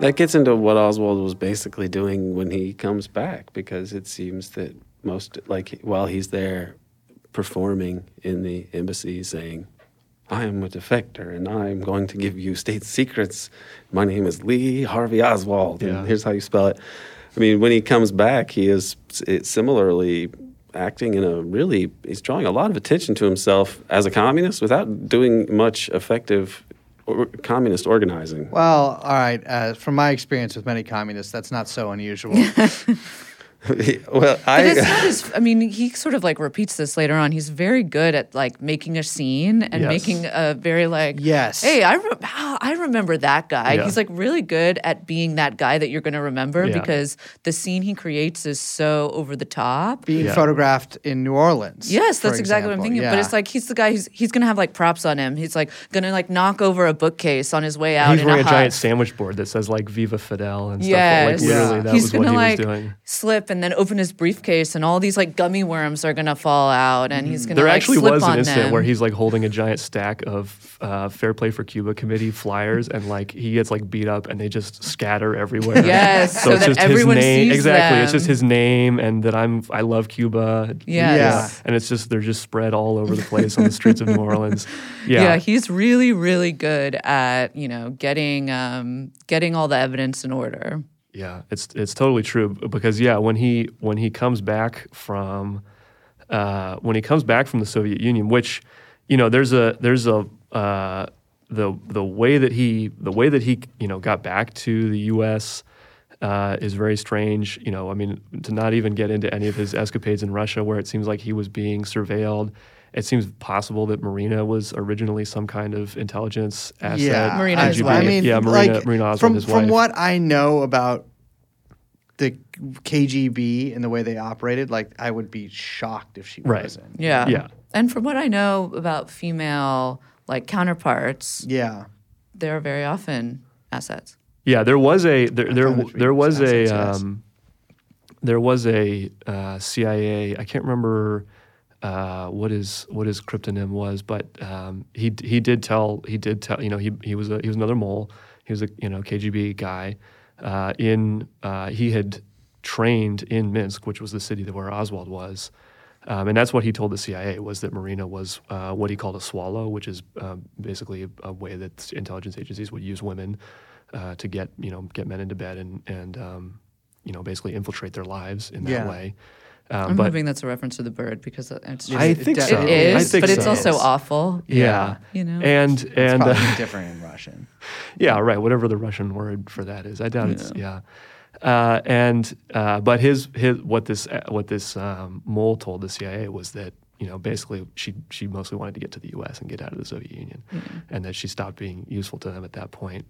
That gets into what Oswald was basically doing when he comes back, because it seems that most, like, while he's there performing in the embassy saying, I am a defector and I'm going to give you state secrets. My name is Lee Harvey Oswald, Yeah. and here's how you spell it. I mean, when he comes back, he is similarly acting in a really, he's drawing a lot of attention to himself as a communist without doing much effective or, communist organizing. Well, all right. Uh, from my experience with many communists, that's not so unusual. well, I. But it's not his. I mean, he sort of like repeats this later on. He's very good at like making a scene and Yes. making a very like. Yes. Hey, I re- ah, I remember that guy. Yeah. He's like really good at being that guy that you're going to remember Yeah. because the scene he creates is so over the top. Being Yeah. photographed in New Orleans. Yes, for that's exactly what I'm example. thinking. But it's like he's the guy who's he's gonna have like props on him. He's like gonna like knock over a bookcase on his way out. He's wearing a, hut. giant sandwich board that says like "Viva Fidel" and stuff. Yes. Like literally, Yeah. that he's was gonna what he like was doing. slip and then open his briefcase, and all these like gummy worms are gonna fall out, and he's gonna There like, actually slip was an on incident them. where he's like holding a giant stack of uh, Fair Play for Cuba committee flyers, and like he gets like beat up, and they just scatter everywhere. Yes, so it's that just everyone his name. sees exactly, it's just his name, and that I'm I love Cuba. Yes. Yeah. and it's just they're just spread all over the place on the streets of New Orleans. yeah. Yeah, he's really really good at you know getting um getting all the evidence in order. Yeah, it's it's totally true because yeah, when he when he comes back from uh, when he comes back from the Soviet Union, which you know there's a there's a uh, the the way that he the way that he you know got back to the U.S. Uh, is very strange. You know, I mean, to not even get into any of his escapades in Russia, where it seems like he was being surveilled. It seems possible that Marina was originally some kind of intelligence asset. Yeah, Marina, I, his I wife. mean, yeah, Marina, like, Marina Oswald, from his from what I know about the KGB and the way they operated, like I would be shocked if she Right. wasn't. Yeah, Yeah. And from what I know about female like counterparts, Yeah. they're very often assets. Yeah, there was a there there, found it w- to be there was a assets, yes. um, there was a uh, CIA. I can't remember uh, what his what his cryptonym was, but um, he he did tell he did tell you know he he was a he was another mole. He was a you know KGB guy. Uh, in uh, he had trained in Minsk, which was the city that where Oswald was. Um, and that's what he told the CIA was that Marina was uh, what he called a swallow, which is um, basically a, a way that intelligence agencies would use women uh, to get you know get men into bed and and um, you know basically infiltrate their lives in that Yeah. way. Um, I'm but hoping that's a reference to the bird because it's just, I think de- so. it it I think but it's so. also awful. yeah, You know? and It's and probably uh, different in Russian. yeah, right. Whatever the Russian word for that is, I doubt it's yeah. Uh, and uh, but his his what this uh, what this um, mole told the CIA was that you know basically she she mostly wanted to get to the U.S. and get out of the Soviet Union, and that she stopped being useful to them at that point.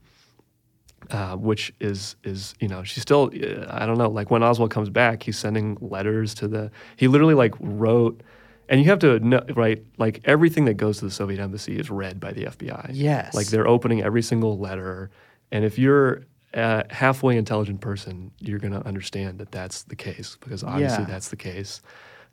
Uh, which is is you know she's still uh, I don't know like when Oswald comes back he's sending letters to the he literally like wrote and you have to know right like everything that goes to the Soviet embassy is read by the FBI Yes. like they're opening every single letter and if you're a halfway intelligent person you're going to understand that that's the case because obviously Yeah. that's the case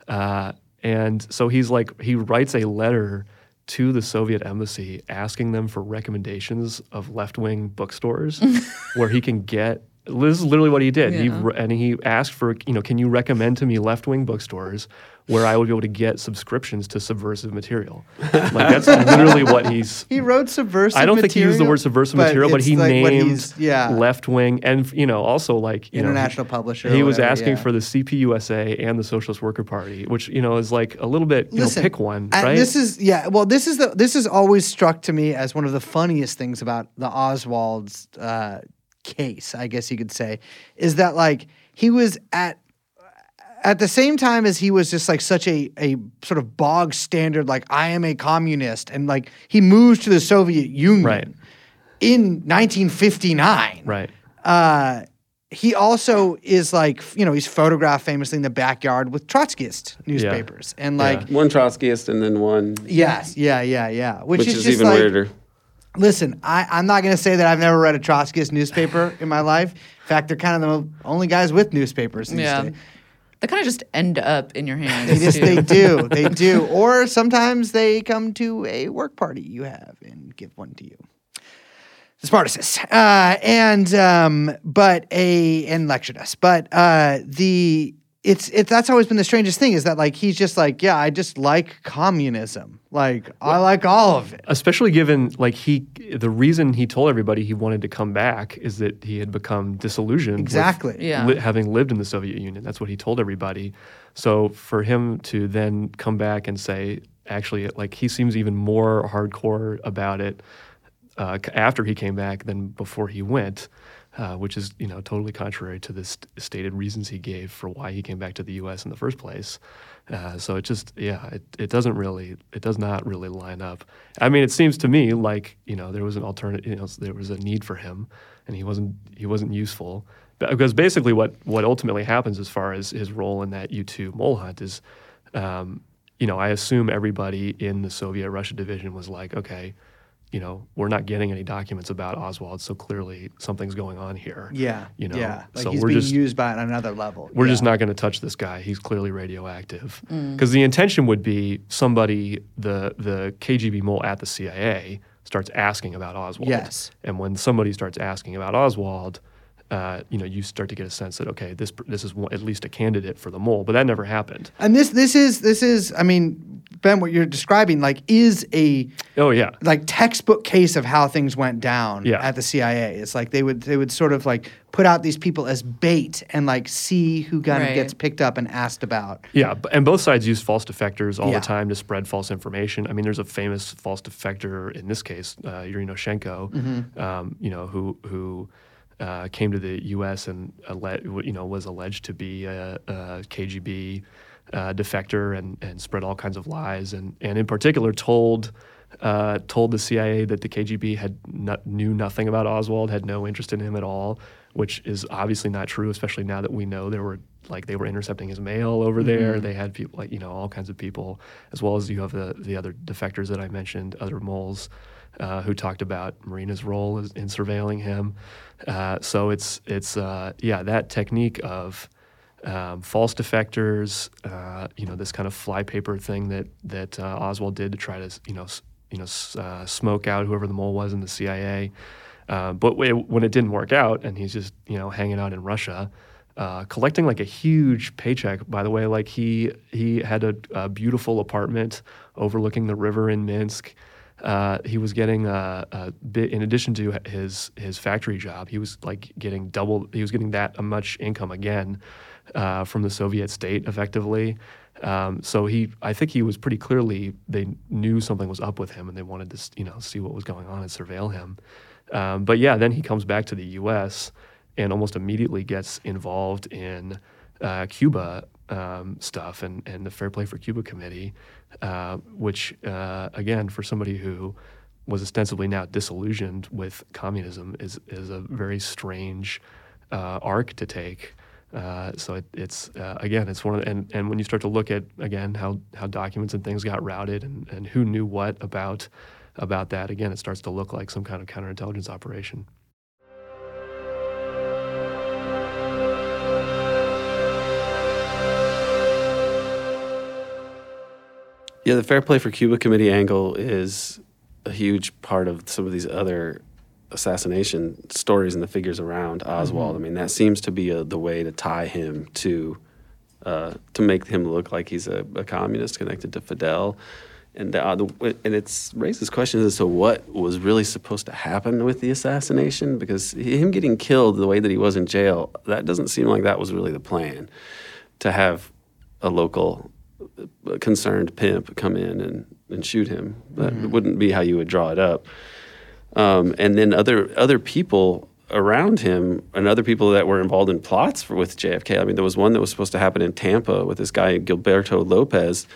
uh, and so he's like he writes a letter to the Soviet embassy asking them for recommendations of left-wing bookstores where he can get this is literally what he did. He Yeah. re- and he asked for, you know, can you recommend to me left-wing bookstores where I would be able to get subscriptions to subversive material? Like that's literally what he's He wrote subversive I don't think he used the word subversive material, but he like named yeah, left wing and you know also like you know, International publisher. he was whatever, asking yeah. for the CPUSA and the Socialist Worker Party, which you know is like a little bit you Listen, know pick one, and right? This is yeah. Well, this is the this has always struck to me as one of the funniest things about the Oswald's uh, case. I guess you could say is that like he was at at the same time as he was just like such a a sort of bog standard like I am a communist and like he moves to the Soviet Union Right. in 1959. right. Uh, he also is like, you know, he's photographed famously in the backyard with Trotskyist newspapers. And like, Yeah. One Trotskyist and then one, yes, yeah, yeah, yeah. Which, which is, is, just even like, weirder. Listen, I, I'm not going to say that I've never read a Trotskyist newspaper in my life. In fact, they're kind of the only guys with newspapers these Yeah. days. They kind of just end up in your hands. They just they do they do, or sometimes they come to a work party you have and give one to you. The Spartacus, uh, and um, but a and lectured us, but uh, the it's it that's always been the strangest thing is that like he's just like yeah I just like communism like I like all of it especially given like he the reason he told everybody he wanted to come back is that he had become disillusioned with Exactly. Yeah. li- having lived in the Soviet Union that's what he told everybody so for him to then come back and say actually like he seems even more hardcore about it uh, after he came back than before he went uh, which is you know totally contrary to the st- stated reasons he gave for why he came back to the U.S. in the first place. Uh, so it just yeah, it, it doesn't really it does not really line up. I mean, it seems to me like you know there was an alternative, you know, there was a need for him, and he wasn't he wasn't useful. Because basically, what what ultimately happens as far as his role in that U two mole hunt is, um, you know, I assume everybody in the Soviet Russia division was like, okay, you know, we're not getting any documents about Oswald, so clearly something's going on here. yeah you know, yeah like so he's we're being just used by another level we're just not going to touch this guy. He's clearly radioactive. Mm. Because the intention would be somebody, the the KGB mole at the CIA, starts asking about Oswald. Yes. And when somebody starts asking about Oswald, uh, you know, you start to get a sense that okay, this this is one, at least a candidate for the mole. But that never happened. and this this is this is I mean Ben what you're describing like is a Oh yeah. like textbook case of how things went down Yeah. at the CIA. It's like they would they would sort of like put out these people as bait and like see who kind of Right. gets picked up and asked about. Yeah, and both sides use false defectors all Yeah. the time to spread false information. I mean, there's a famous false defector in this case, uh, Yuri Nosenko, Mm-hmm. um, you know, who who uh, came to the U.S. and alle- you know was alleged to be a, a KGB uh, defector and and spread all kinds of lies, and and in particular told. Uh, told the CIA that the KGB had no, knew nothing about Oswald, had no interest in him at all, which is obviously not true, especially now that we know there were like they were intercepting his mail over there. They had people like you know all kinds of people, as well as you have the the other defectors that I mentioned, other moles, uh, who talked about Marina's role in surveilling him. Uh, so it's it's uh, yeah that technique of um, false defectors, uh, you know, this kind of flypaper thing that that uh, Oswald did to try to, you know, you know, uh, smoke out whoever the mole was in the CIA. But when it didn't work out, and he's just, you know, hanging out in Russia, uh, collecting like a huge paycheck. By the way, like he he had a, a beautiful apartment overlooking the river in Minsk. Uh, he was getting a, bit in addition to his his factory job. He was like getting double. He was getting that much income again uh, from the Soviet state, effectively. Um, so he, I think he was pretty clearly they knew something was up with him, and they wanted to you know see what was going on and surveil him. Um, but yeah, then he comes back to the U.S. and almost immediately gets involved in uh, Cuba um, stuff and, and the Fair Play for Cuba Committee, uh, which, uh, again, for somebody who was ostensibly now disillusioned with communism, is, is a very strange uh, arc to take. Uh, so it, it's uh, again, it's one of the, and, and when you start to look at again how, how documents and things got routed and, and who knew what about about that, again, it starts to look like some kind of counterintelligence operation. Yeah, the Fair Play for Cuba Committee angle is a huge part of some of these other assassination stories and the figures around Oswald. I mean, that seems to be a, the way to tie him to uh, to make him look like he's a, a communist connected to Fidel. And the, uh, the, and it's raises questions as to what was really supposed to happen with the assassination because him getting killed the way that he was in jail that doesn't seem like that was really the plan to have a local a concerned pimp come in and, and shoot him. That wouldn't be how you would draw it up. Um, and then other other people around him and other people that were involved in plots for, with JFK. I mean, there was one that was supposed to happen in Tampa with this guy Gilberto Lopez,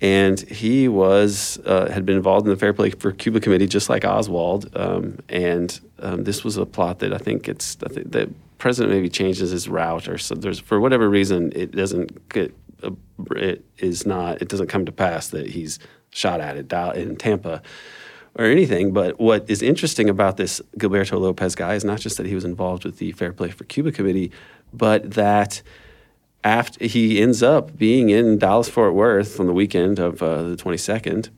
and he was uh, had been involved in the Fair Play for Cuba Committee just like Oswald. Um, and um, this was a plot that I think it's I think that president maybe changes his route or so there's for whatever reason it doesn't get it is not it doesn't come to pass that he's shot at it in Tampa or anything. But what is interesting about this Gilberto Lopez guy is not just that he was involved with the Fair Play for Cuba committee, but that after he ends up being in Dallas Fort Worth on the weekend of uh, the 22nd.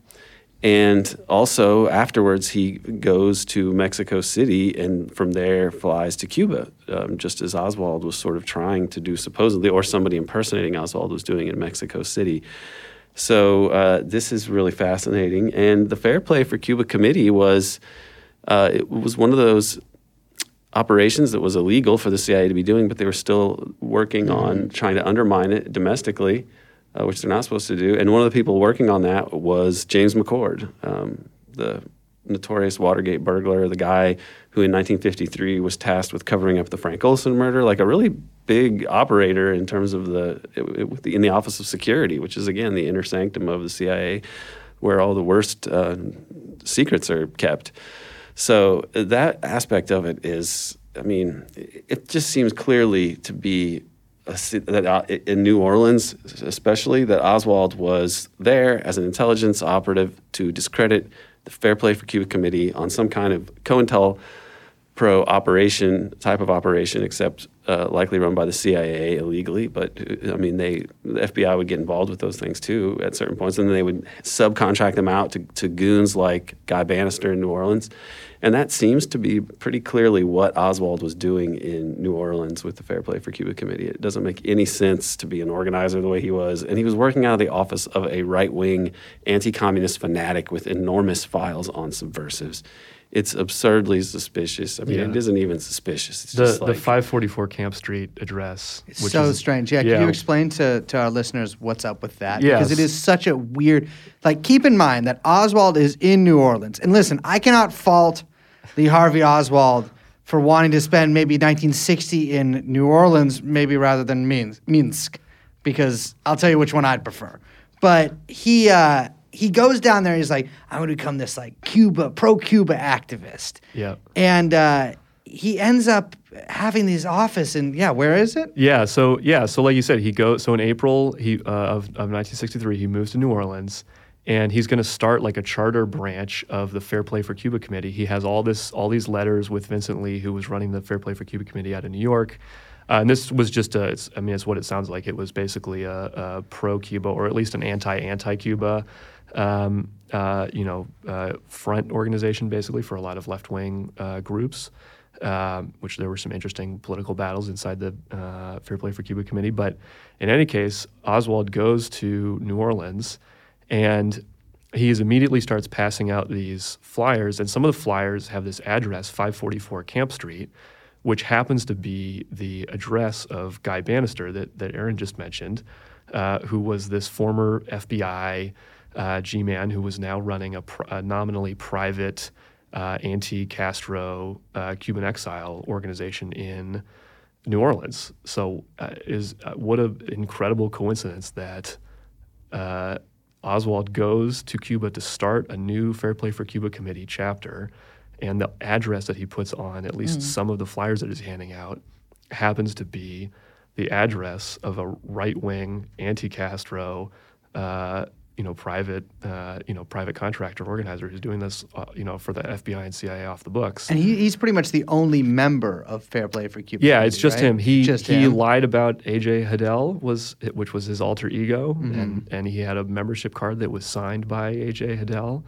And also afterwards, he goes to Mexico City and from there flies to Cuba, um, just as Oswald was sort of trying to do, supposedly, or somebody impersonating Oswald was doing in Mexico City. So uh, this is really fascinating. And the Fair Play for Cuba Committee was uh, it was one of those operations that was illegal for the CIA to be doing, but they were still working on trying to undermine it domestically, uh, which they're not supposed to do. And one of the people working on that was James McCord, um, the notorious Watergate burglar, the guy who in 1953 was tasked with covering up the Frank Olson murder, like a really big operator in terms of the, it- it- in the Office of Security, which is again the inner sanctum of the CIA, where all the worst uh, secrets are kept. So uh, that aspect of it is, I mean, it just seems clearly to be that uh, in New Orleans, especially, that Oswald was there as an intelligence operative to discredit the Fair Play for Cuba Committee on some kind of COINTEL pro operation type of operation, except uh, likely run by the CIA illegally. But uh, I mean, they the FBI would get involved with those things too at certain points, and then they would subcontract them out to, to goons like Guy Banister in New Orleans, and that seems to be pretty clearly what Oswald was doing in New Orleans with the Fair Play for Cuba Committee. It doesn't make any sense to be an organizer the way he was, and he was working out of the office of a right wing anti communist fanatic with enormous files on subversives. It's absurdly suspicious. I mean, Yeah. it isn't even suspicious. It's The just the like, 544 Camp Street address. It's which so is- strange. Yeah, can you explain to, to our listeners what's up with that? Because it is such a weird. Like, keep in mind that Oswald is in New Orleans, and listen, I cannot fault the Harvey Oswald for wanting to spend maybe 1960 in New Orleans, maybe rather than Minsk, because I'll tell you which one I'd prefer. But he uh, he goes down there. And he's like, I'm going to become this like Cuba pro Cuba activist. Yeah. and uh, he ends up having this office in yeah, where is it? Yeah. So yeah. So like you said, he goes. So in April he uh, of, of 1963, he moves to New Orleans, and he's going to start like a charter branch of the Fair Play for Cuba Committee. He has all this all these letters with Vincent Lee, who was running the Fair Play for Cuba Committee out of New York. Uh, and this was just a, it's, I mean, it's what it sounds like. It was basically a, a pro-Cuba, or at least an anti-anti-Cuba, um, uh, you know, uh, front organization, basically for a lot of left-wing uh, groups um, which there were some interesting political battles inside the uh, Fair Play for Cuba committee. But in any case, Oswald goes to New Orleans and he immediately starts passing out these flyers. And some of the flyers have this address, 544 Camp Street, which happens to be the address of Guy Banister that, that Aaron just mentioned, uh, who was this former FBI uh, G man who was now running a, pr- a nominally private uh, anti-Castro uh, Cuban exile organization in New Orleans. So, uh, is uh, what an incredible coincidence that uh, Oswald goes to Cuba to start a new Fair Play for Cuba Committee chapter, and the address that he puts on at least some of the flyers that he's handing out happens to be the address of a right-wing anti-Castro. Uh, you know, private, uh, you know, private contractor organizer who's doing this, uh, you know, for the FBI and CIA off the books. And he, he's pretty much the only member of Fair Play for Cuba. Yeah, it's just right? him. He just he him. lied about AJ Hidell was which was his alter ego, Mm-hmm. and and he had a membership card that was signed by AJ Hidell.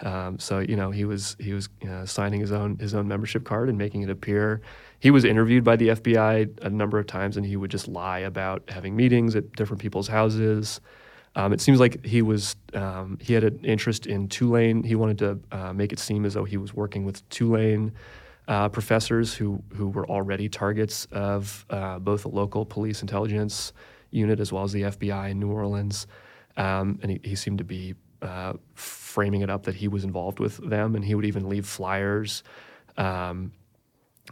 Um, so you know he was he was uh, signing his own his own membership card and making it appear. He was interviewed by the FBI a number of times, and he would just lie about having meetings at different people's houses. Um, it seems like he was um, he had an interest in Tulane. He wanted to uh, make it seem as though he was working with Tulane uh, professors who who were already targets of uh, both the local police intelligence unit as well as the FBI in New Orleans. Um, and he, he seemed to be uh, framing it up that he was involved with them, and he would even leave flyers. Um,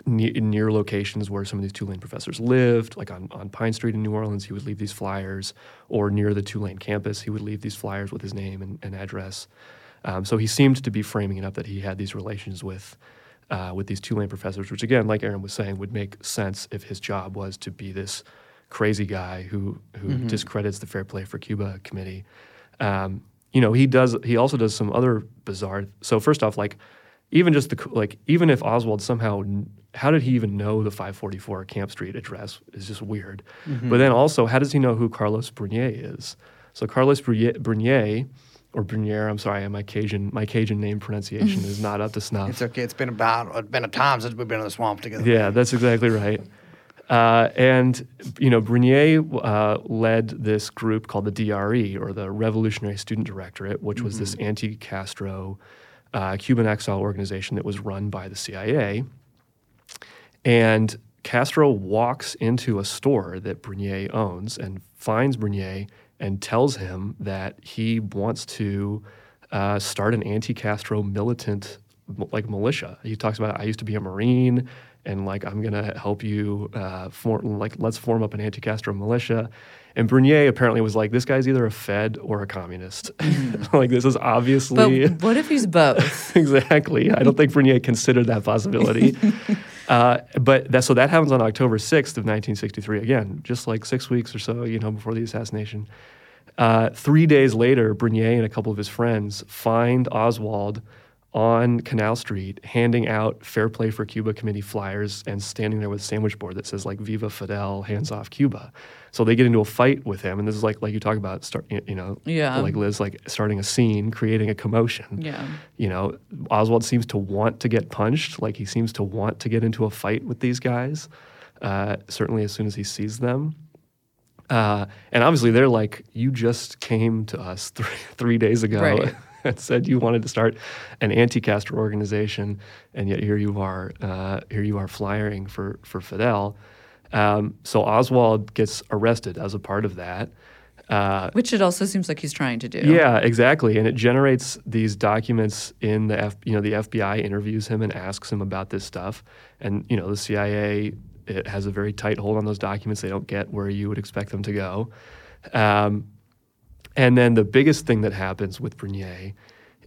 near, near locations where some of these Tulane professors lived, like on, on Pine Street in New Orleans, he would leave these flyers, or near the Tulane campus, he would leave these flyers with his name and, and address. Um, so he seemed to be framing it up that he had these relations with uh, with these Tulane professors, which again, like Aaron was saying, would make sense if his job was to be this crazy guy who who discredits the Fair Play for Cuba committee. Um, you know, he does. He also does some other bizarre. So first off, like even just the like even if Oswald somehow how did he even know the 544 Camp Street address is just weird. But then also, how does he know who Carlos Bringuier is? So Carlos Bringuier, or Bringuier, I'm sorry, my Cajun my Cajun name pronunciation is not up to snuff. It's okay. It's been about it's been a time since we've been in the swamp together. Yeah, that's exactly right. Uh, and you know, Bringuier uh, led this group called the DRE, or the Revolutionary Student Directorate, which was this anti-Castro uh, Cuban exile organization that was run by the CIA. And Castro walks into a store that Bringuier owns and finds Bringuier and tells him that he wants to uh, start an anti-Castro militant like militia. He talks about I used to be a Marine and like I'm gonna help you uh, form like let's form up an anti-Castro militia. And Bringuier apparently was like, this guy's either a Fed or a communist. like this is obviously But what if he's both? exactly. I don't think Bringuier considered that possibility. uh, but that so that happens on October sixth of 1963. Again, just like six weeks or so, you know, before the assassination. Uh, three days later, Bringuier and a couple of his friends find Oswald on Canal Street handing out Fair Play for Cuba committee flyers and standing there with a sandwich board that says like "Viva Fidel, hands off Cuba." So they get into a fight with him, and this is like like you talk about start you know Yeah. like Liz like starting a scene, creating a commotion Yeah. you know, Oswald seems to want to get punched. Like he seems to want to get into a fight with these guys. Uh, certainly, as soon as he sees them, uh, and obviously they're like, "You just came to us three, three days ago Right. and said you wanted to start an anti-Castro organization, and yet here you are, uh, here you are flyering for for Fidel." Um, so Oswald gets arrested as a part of that. Uh, Which it also seems like he's trying to do. yeah, exactly. And it generates these documents in the F, you know the FBI interviews him and asks him about this stuff, and you know the CIA it has a very tight hold on those documents. They don't get where you would expect them to go. Um, and then the biggest thing that happens with Bringuier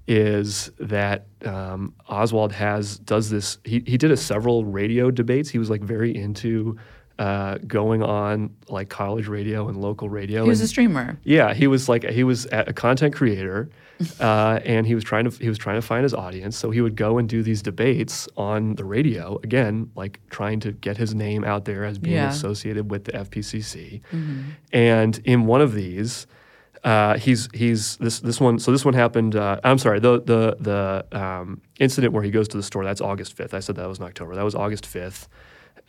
is that um, Oswald has does this. He he did a several radio debates. He was like very into. Uh, going on like college radio and local radio. He was and- a streamer. yeah, he was like he was a content creator, uh, and he was trying to he was trying to find his audience. So he would go and do these debates on the radio again, like trying to get his name out there as being Yeah. associated with the FPCC. And in one of these, uh, he's he's this this one. So this one happened. Uh, I'm sorry. The the the um, incident where he goes to the store. That's August 5th. I said that was in October. That was August 5th.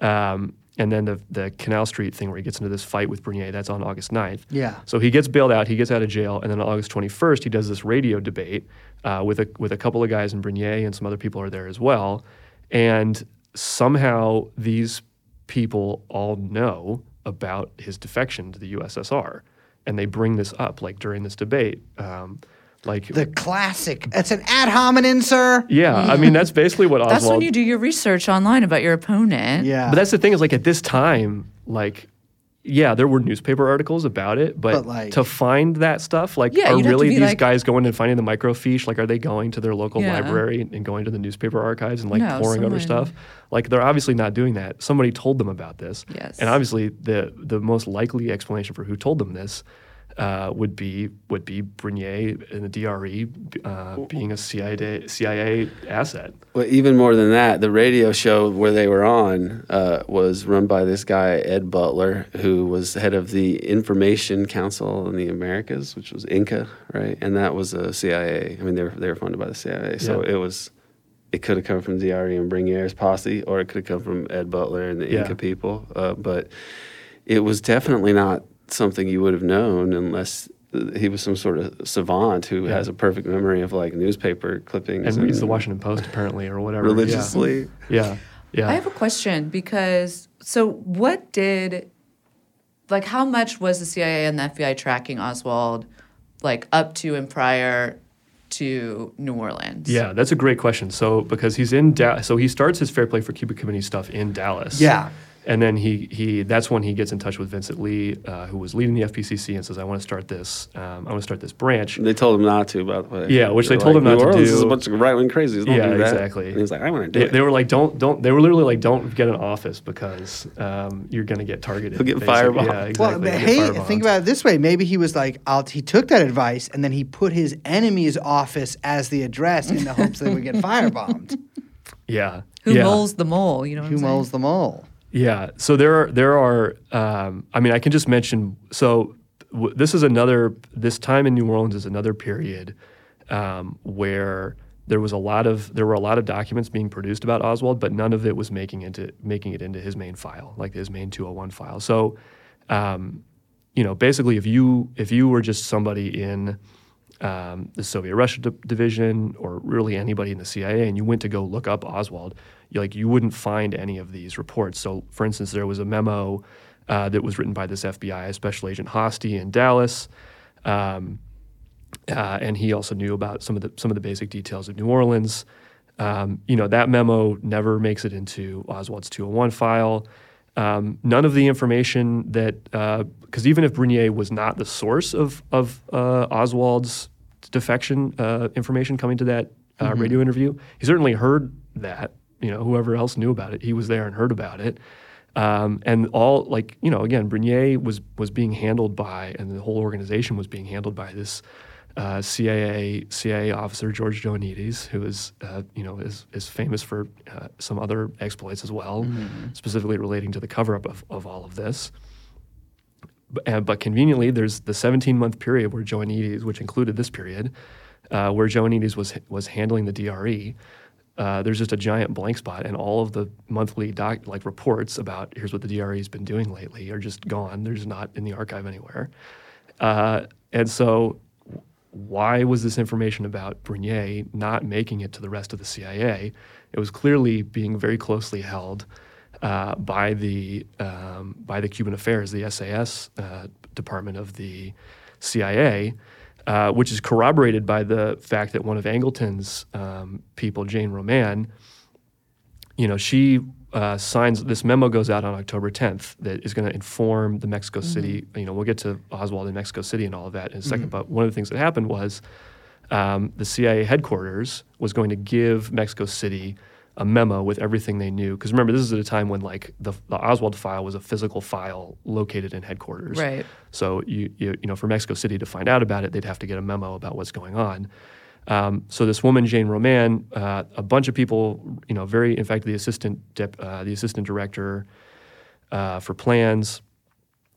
Um, and then the the Canal Street thing where he gets into this fight with Bringuier. That's on August 9th. Yeah. So he gets bailed out. He gets out of jail, and then on August 21st, he does this radio debate uh, with a with a couple of guys in Bringuier, and some other people are there as well. And somehow these people all know about his defection to the USSR, and they bring this up like during this debate. Um, like, The classic. It's an ad hominem, sir. yeah, I mean that's basically what Oswald. That's when you do your research online about your opponent. Yeah. But that's the thing is like at this time, like, yeah, there were newspaper articles about it, but, But, like- to find that stuff, like, Yeah, are you'd have to really these like- guys going and finding the microfiche? Like, are they going to their local Yeah. library and going to the newspaper archives and like No, pouring over stuff? Like, they're obviously not doing that. Somebody told them about this. Yes. And obviously, the the most likely explanation for who told them this. Uh, would be would be Bringuier and the DRE uh, being a CIA CIA asset. Well, even more than that, the radio show where they were on uh, was run by this guy Ed Butler, who was head of the Information Council in the Americas, which was Inca, right? And that was a CIA. I mean, they were they were funded by the CIA, so Yeah. it was. It could have come from DRE and Bringuier's posse, or it could have come from Ed Butler and the Yeah. Inca people. Uh, but it was definitely not something you would have known unless he was some sort of savant who Yeah. has a perfect memory of like newspaper clippings And reads the Washington Post apparently or whatever. Yeah. religiously. Yeah. Yeah. I have a question because so what did like how much was the CIA and the FBI tracking Oswald like up to and prior to New Orleans? Yeah, that's a great question. So because he's in da- so he starts his Fair Play for Cuba Committee stuff in Dallas. Yeah. And then he he that's when he gets in touch with Vincent Lee, uh, who was leading the FPCC, and says, "I want to start this. Um, I want to start this branch." They told him not to, by the way. Yeah, which they They're told him like, not to New Orleans do. is a bunch of right wing crazies. Don't Yeah, do that. exactly. And he's like, I want to do They, it. they were like, "Don't don't." They were literally like, "Don't get an office because um, you're going to get targeted." He'll get basically. firebombed. Yeah, exactly. Well, but You'll get hey, think about it this way. Maybe he was like, I'll, he took that advice and then he put his enemy's office as the address in the hopes they would get firebombed. Yeah. Who yeah. moles the mole? You know what Who I'm saying? moles the mole? Yeah. So there are there are. Um, I mean, I can just mention. So w- this is another. This time in New Orleans is another period um, where there was a lot of there were a lot of documents being produced about Oswald, but none of it was making into making it into his main file, like his main 201 file. So, um, you know, basically, if you if you were just somebody in um, the Soviet Russia di- division or really anybody in the CIA, and you went to go look up Oswald, you, like you wouldn't find any of these reports. So, for instance, there was a memo uh, that was written by this FBI Special Agent Hosty in Dallas. Um, uh, and he also knew about some of the some of the basic details of New Orleans. Um, you know that memo never makes it into Oswald's 201 file. Um, none of the information that because even if Bringuier was not the source of of uh, Oswald's defection uh, information coming to that uh, radio interview, he certainly heard that. You know, whoever else knew about it, he was there and heard about it. Um, and all like you know, again, Bringuier was was being handled by, and the whole organization was being handled by this uh, CIA CIA officer George Joannides, who is uh, you know is is famous for uh, some other exploits as well, specifically relating to the cover up of, of all of this. But, uh, but conveniently, there's the 17 month period where Joannides, which included this period, uh, where Joannides was was handling the DRE. Uh, there's just a giant blank spot, and all of the monthly doc like reports about here's what the DRE has been doing lately are just gone. They're just not in the archive anywhere. Uh, and so, why was this information about Bringuier not making it to the rest of the CIA? It was clearly being very closely held uh, by the um, by the Cuban Affairs, the SAS uh, department of the CIA, uh, which is corroborated by the fact that one of Angleton's um, people, Jane Roman, you know, she uh, signs this memo goes out on October 10th that is going to inform the Mexico City. You know, we'll get to Oswald in Mexico City and all of that in a 2nd But one of the things that happened was um, the CIA headquarters was going to give Mexico City a memo with everything they knew. Because remember, this is at a time when like the, the Oswald file was a physical file located in headquarters. Right. So you, you you know for Mexico City to find out about it, they'd have to get a memo about what's going on. Um, so this woman Jane Roman, uh, a bunch of people, you know, very in fact the assistant dep, uh, the assistant director uh, for plans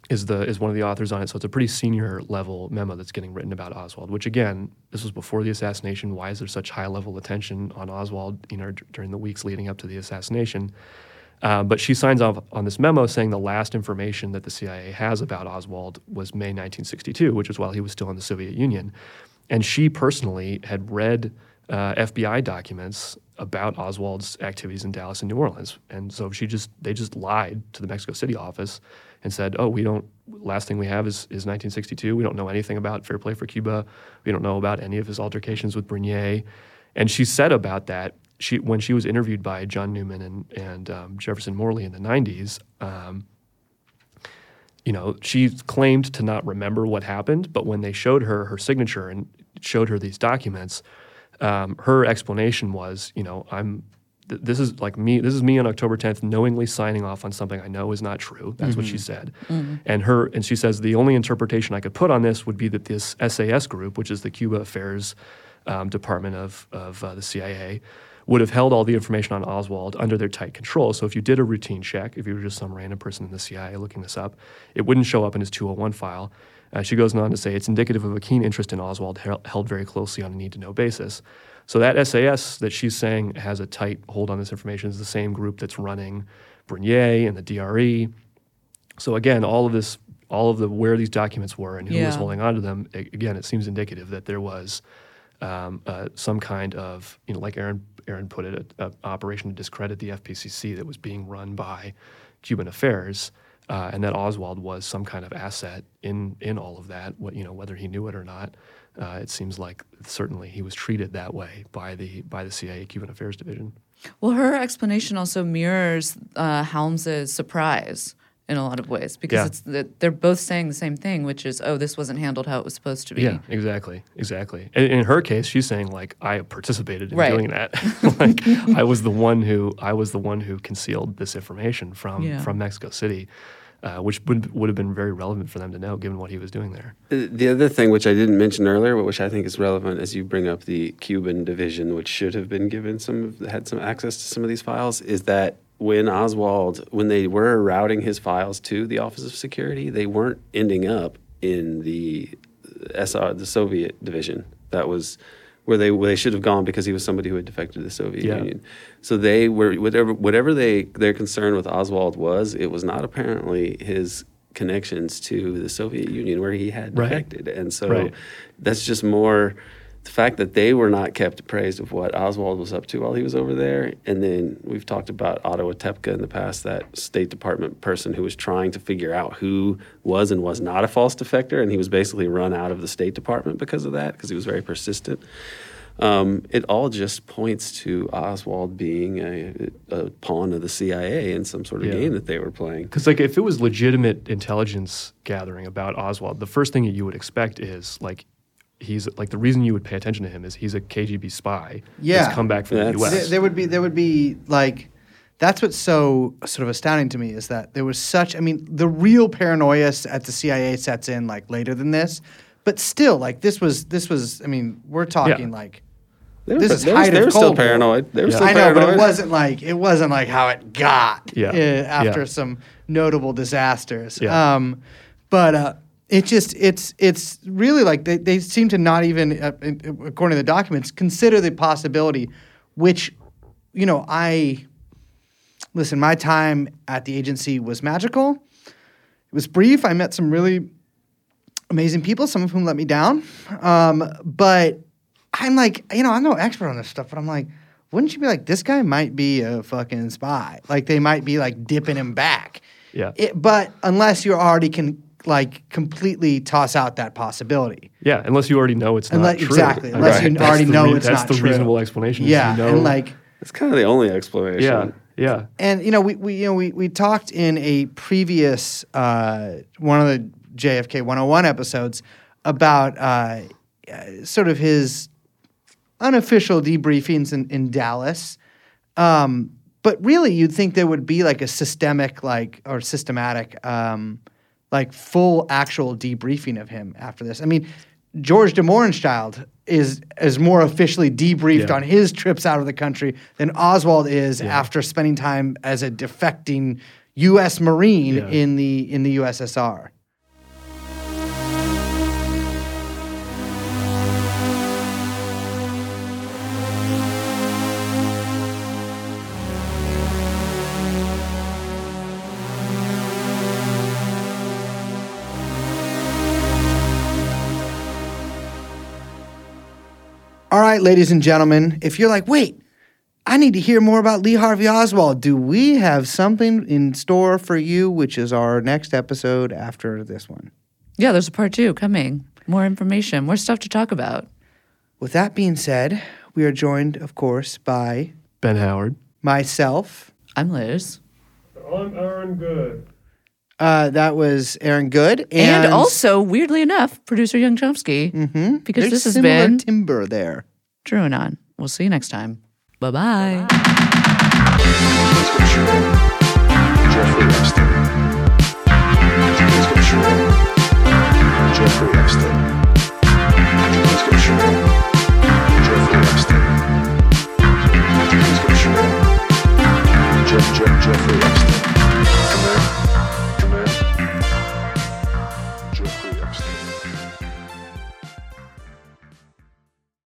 is the is one of the authors on it. So it's a pretty senior level memo that's getting written about Oswald. Which again, this was before the assassination. Why is there such high level attention on Oswald? You know, d- during the weeks leading up to the assassination. Uh, but she signs off on this memo saying the last information that the CIA has about Oswald was May 1962, which was while he was still in the Soviet Union. And she personally had read uh, FBI documents about Oswald's activities in Dallas and New Orleans. And so she just they just lied to the Mexico City office and said, "Oh, we don't. Last thing we have is is 1962. We don't know anything about Fair Play for Cuba. We don't know about any of his altercations with Bringuier." And she said about that she when she was interviewed by John Newman and and um, Jefferson Morley in the 90s. Um, you know, she claimed to not remember what happened, but when they showed her her signature and showed her these documents, um, her explanation was, you know, I'm. th- This is like me. This is me on October 10th, knowingly signing off on something I know is not true. That's what she said, and her and she says the only interpretation I could put on this would be that this SAS group, which is the Cuba Affairs um, Department of of uh, the CIA, would have held all the information on Oswald under their tight control. So if you did a routine check, if you were just some random person in the CIA looking this up, it wouldn't show up in his 201 file. Uh, she goes on to say it's indicative of a keen interest in Oswald hel- held very closely on a need to know basis. So that SAS that she's saying has a tight hold on this information is the same group that's running Bringuier and the DRE. So again, all of this, all of the where these documents were and who was holding on to them, again, it seems indicative that there was um, uh, some kind of, you know, like Aaron Aaron put it, a, a operation to discredit the FPCC that was being run by Cuban affairs, uh, and that Oswald was some kind of asset in in all of that. What you know, whether he knew it or not, uh, it seems like certainly he was treated that way by the by the CIA Cuban Affairs Division. Well, her explanation also mirrors uh, Helms's surprise in a lot of ways because Yeah. it's the, they're both saying the same thing, which is, "Oh, this wasn't handled how it was supposed to be." Yeah, exactly, exactly. And in her case, she's saying like I participated in Right. doing that. like I was the one who I was the one who concealed this information from Yeah. from Mexico City, uh, which would would have been very relevant for them to know given what he was doing there. The other thing, which I didn't mention earlier, but which I think is relevant, as you bring up the Cuban division, which should have been given some had some access to some of these files, is that when Oswald, when they were routing his files to the Office of Security, they weren't ending up in the SR, the Soviet division. That was where they where they should have gone because he was somebody who had defected to the Soviet Yeah. Union. So they were whatever whatever they their concern with Oswald was, it was not apparently his connections to the Soviet Union where he had Right. defected, and so Right. that's just more the fact that they were not kept appraised of what Oswald was up to while he was over there. And then we've talked about Otto Otepka in the past, that State Department person who was trying to figure out who was and was not a false defector, and he was basically run out of the State Department because of that, because he was very persistent. Um, it all just points to Oswald being a, a pawn of the CIA in some sort of Yeah. game that they were playing. Because like if it was legitimate intelligence gathering about Oswald, the first thing that you would expect is like he's like the reason you would pay attention to him is he's a KGB spy Yeah. that's come back from That's- the U.S. There, there would be there would be like that's what's so sort of astounding to me is that there was such I mean the real paranoia at the CIA sets in like later than this, but still like this was this was I mean we're talking like They were, This is they were, height they of were still paranoid. They were Yeah. still I know, but it wasn't like it wasn't like how it got Yeah. uh, after Yeah. some notable disasters. Yeah. Um, but uh, it just it's it's really like they, they seem to not even uh, according to the documents consider the possibility, which you know I listen. My time at the agency was magical. It was brief. I met some really amazing people, some of whom let me down. Um, but I'm like, you know, I'm no expert on this stuff, but I'm like, wouldn't you be like, this guy might be a fucking spy? Like they might be like dipping him back. Yeah. It, but unless you're already can like completely toss out that possibility. Yeah, unless you already know it's not true. exactly. Unless mean, you that's already the know rea- it's that's the reasonable explanation. Yeah. you know, and like, It's kind of the only explanation. yeah, yeah, and you know we, we you know we, we talked in a previous uh, one of the JFK 101 episodes about uh, uh, sort of his unofficial debriefings in, in Dallas. Um, but really, you'd think there would be like a systemic, like or systematic, um, like full actual debriefing of him after this. I mean, George de Mohrenschildt is is more officially debriefed Yeah. on his trips out of the country than Oswald is Yeah. after spending time as a defecting U.S. Marine Yeah. in the in the USSR. Right, ladies and gentlemen, if you're like, wait, I need to hear more about Lee Harvey Oswald, do we have something in store for you, which is our next episode after this one? Yeah, there's a part two coming. More information, more stuff to talk about. With that being said, we are joined, of course, by Ben Howard. myself. I'm Liz. I'm Aaron Good. Uh, that was Aaron Good. And, And, also, weirdly enough, producer Young Chomsky. Mhm. because There's this has similar been- timber there. TrueAnon. We'll see you next time. Bye bye. Let's go shoot him. Jeffrey Epstein. Let's go shoot him. Jeffrey Epstein. Let's go shoot him. Jeffrey Epstein. Let's go shoot him. Jeff, Jeff, Jeffrey Epstein. Come here.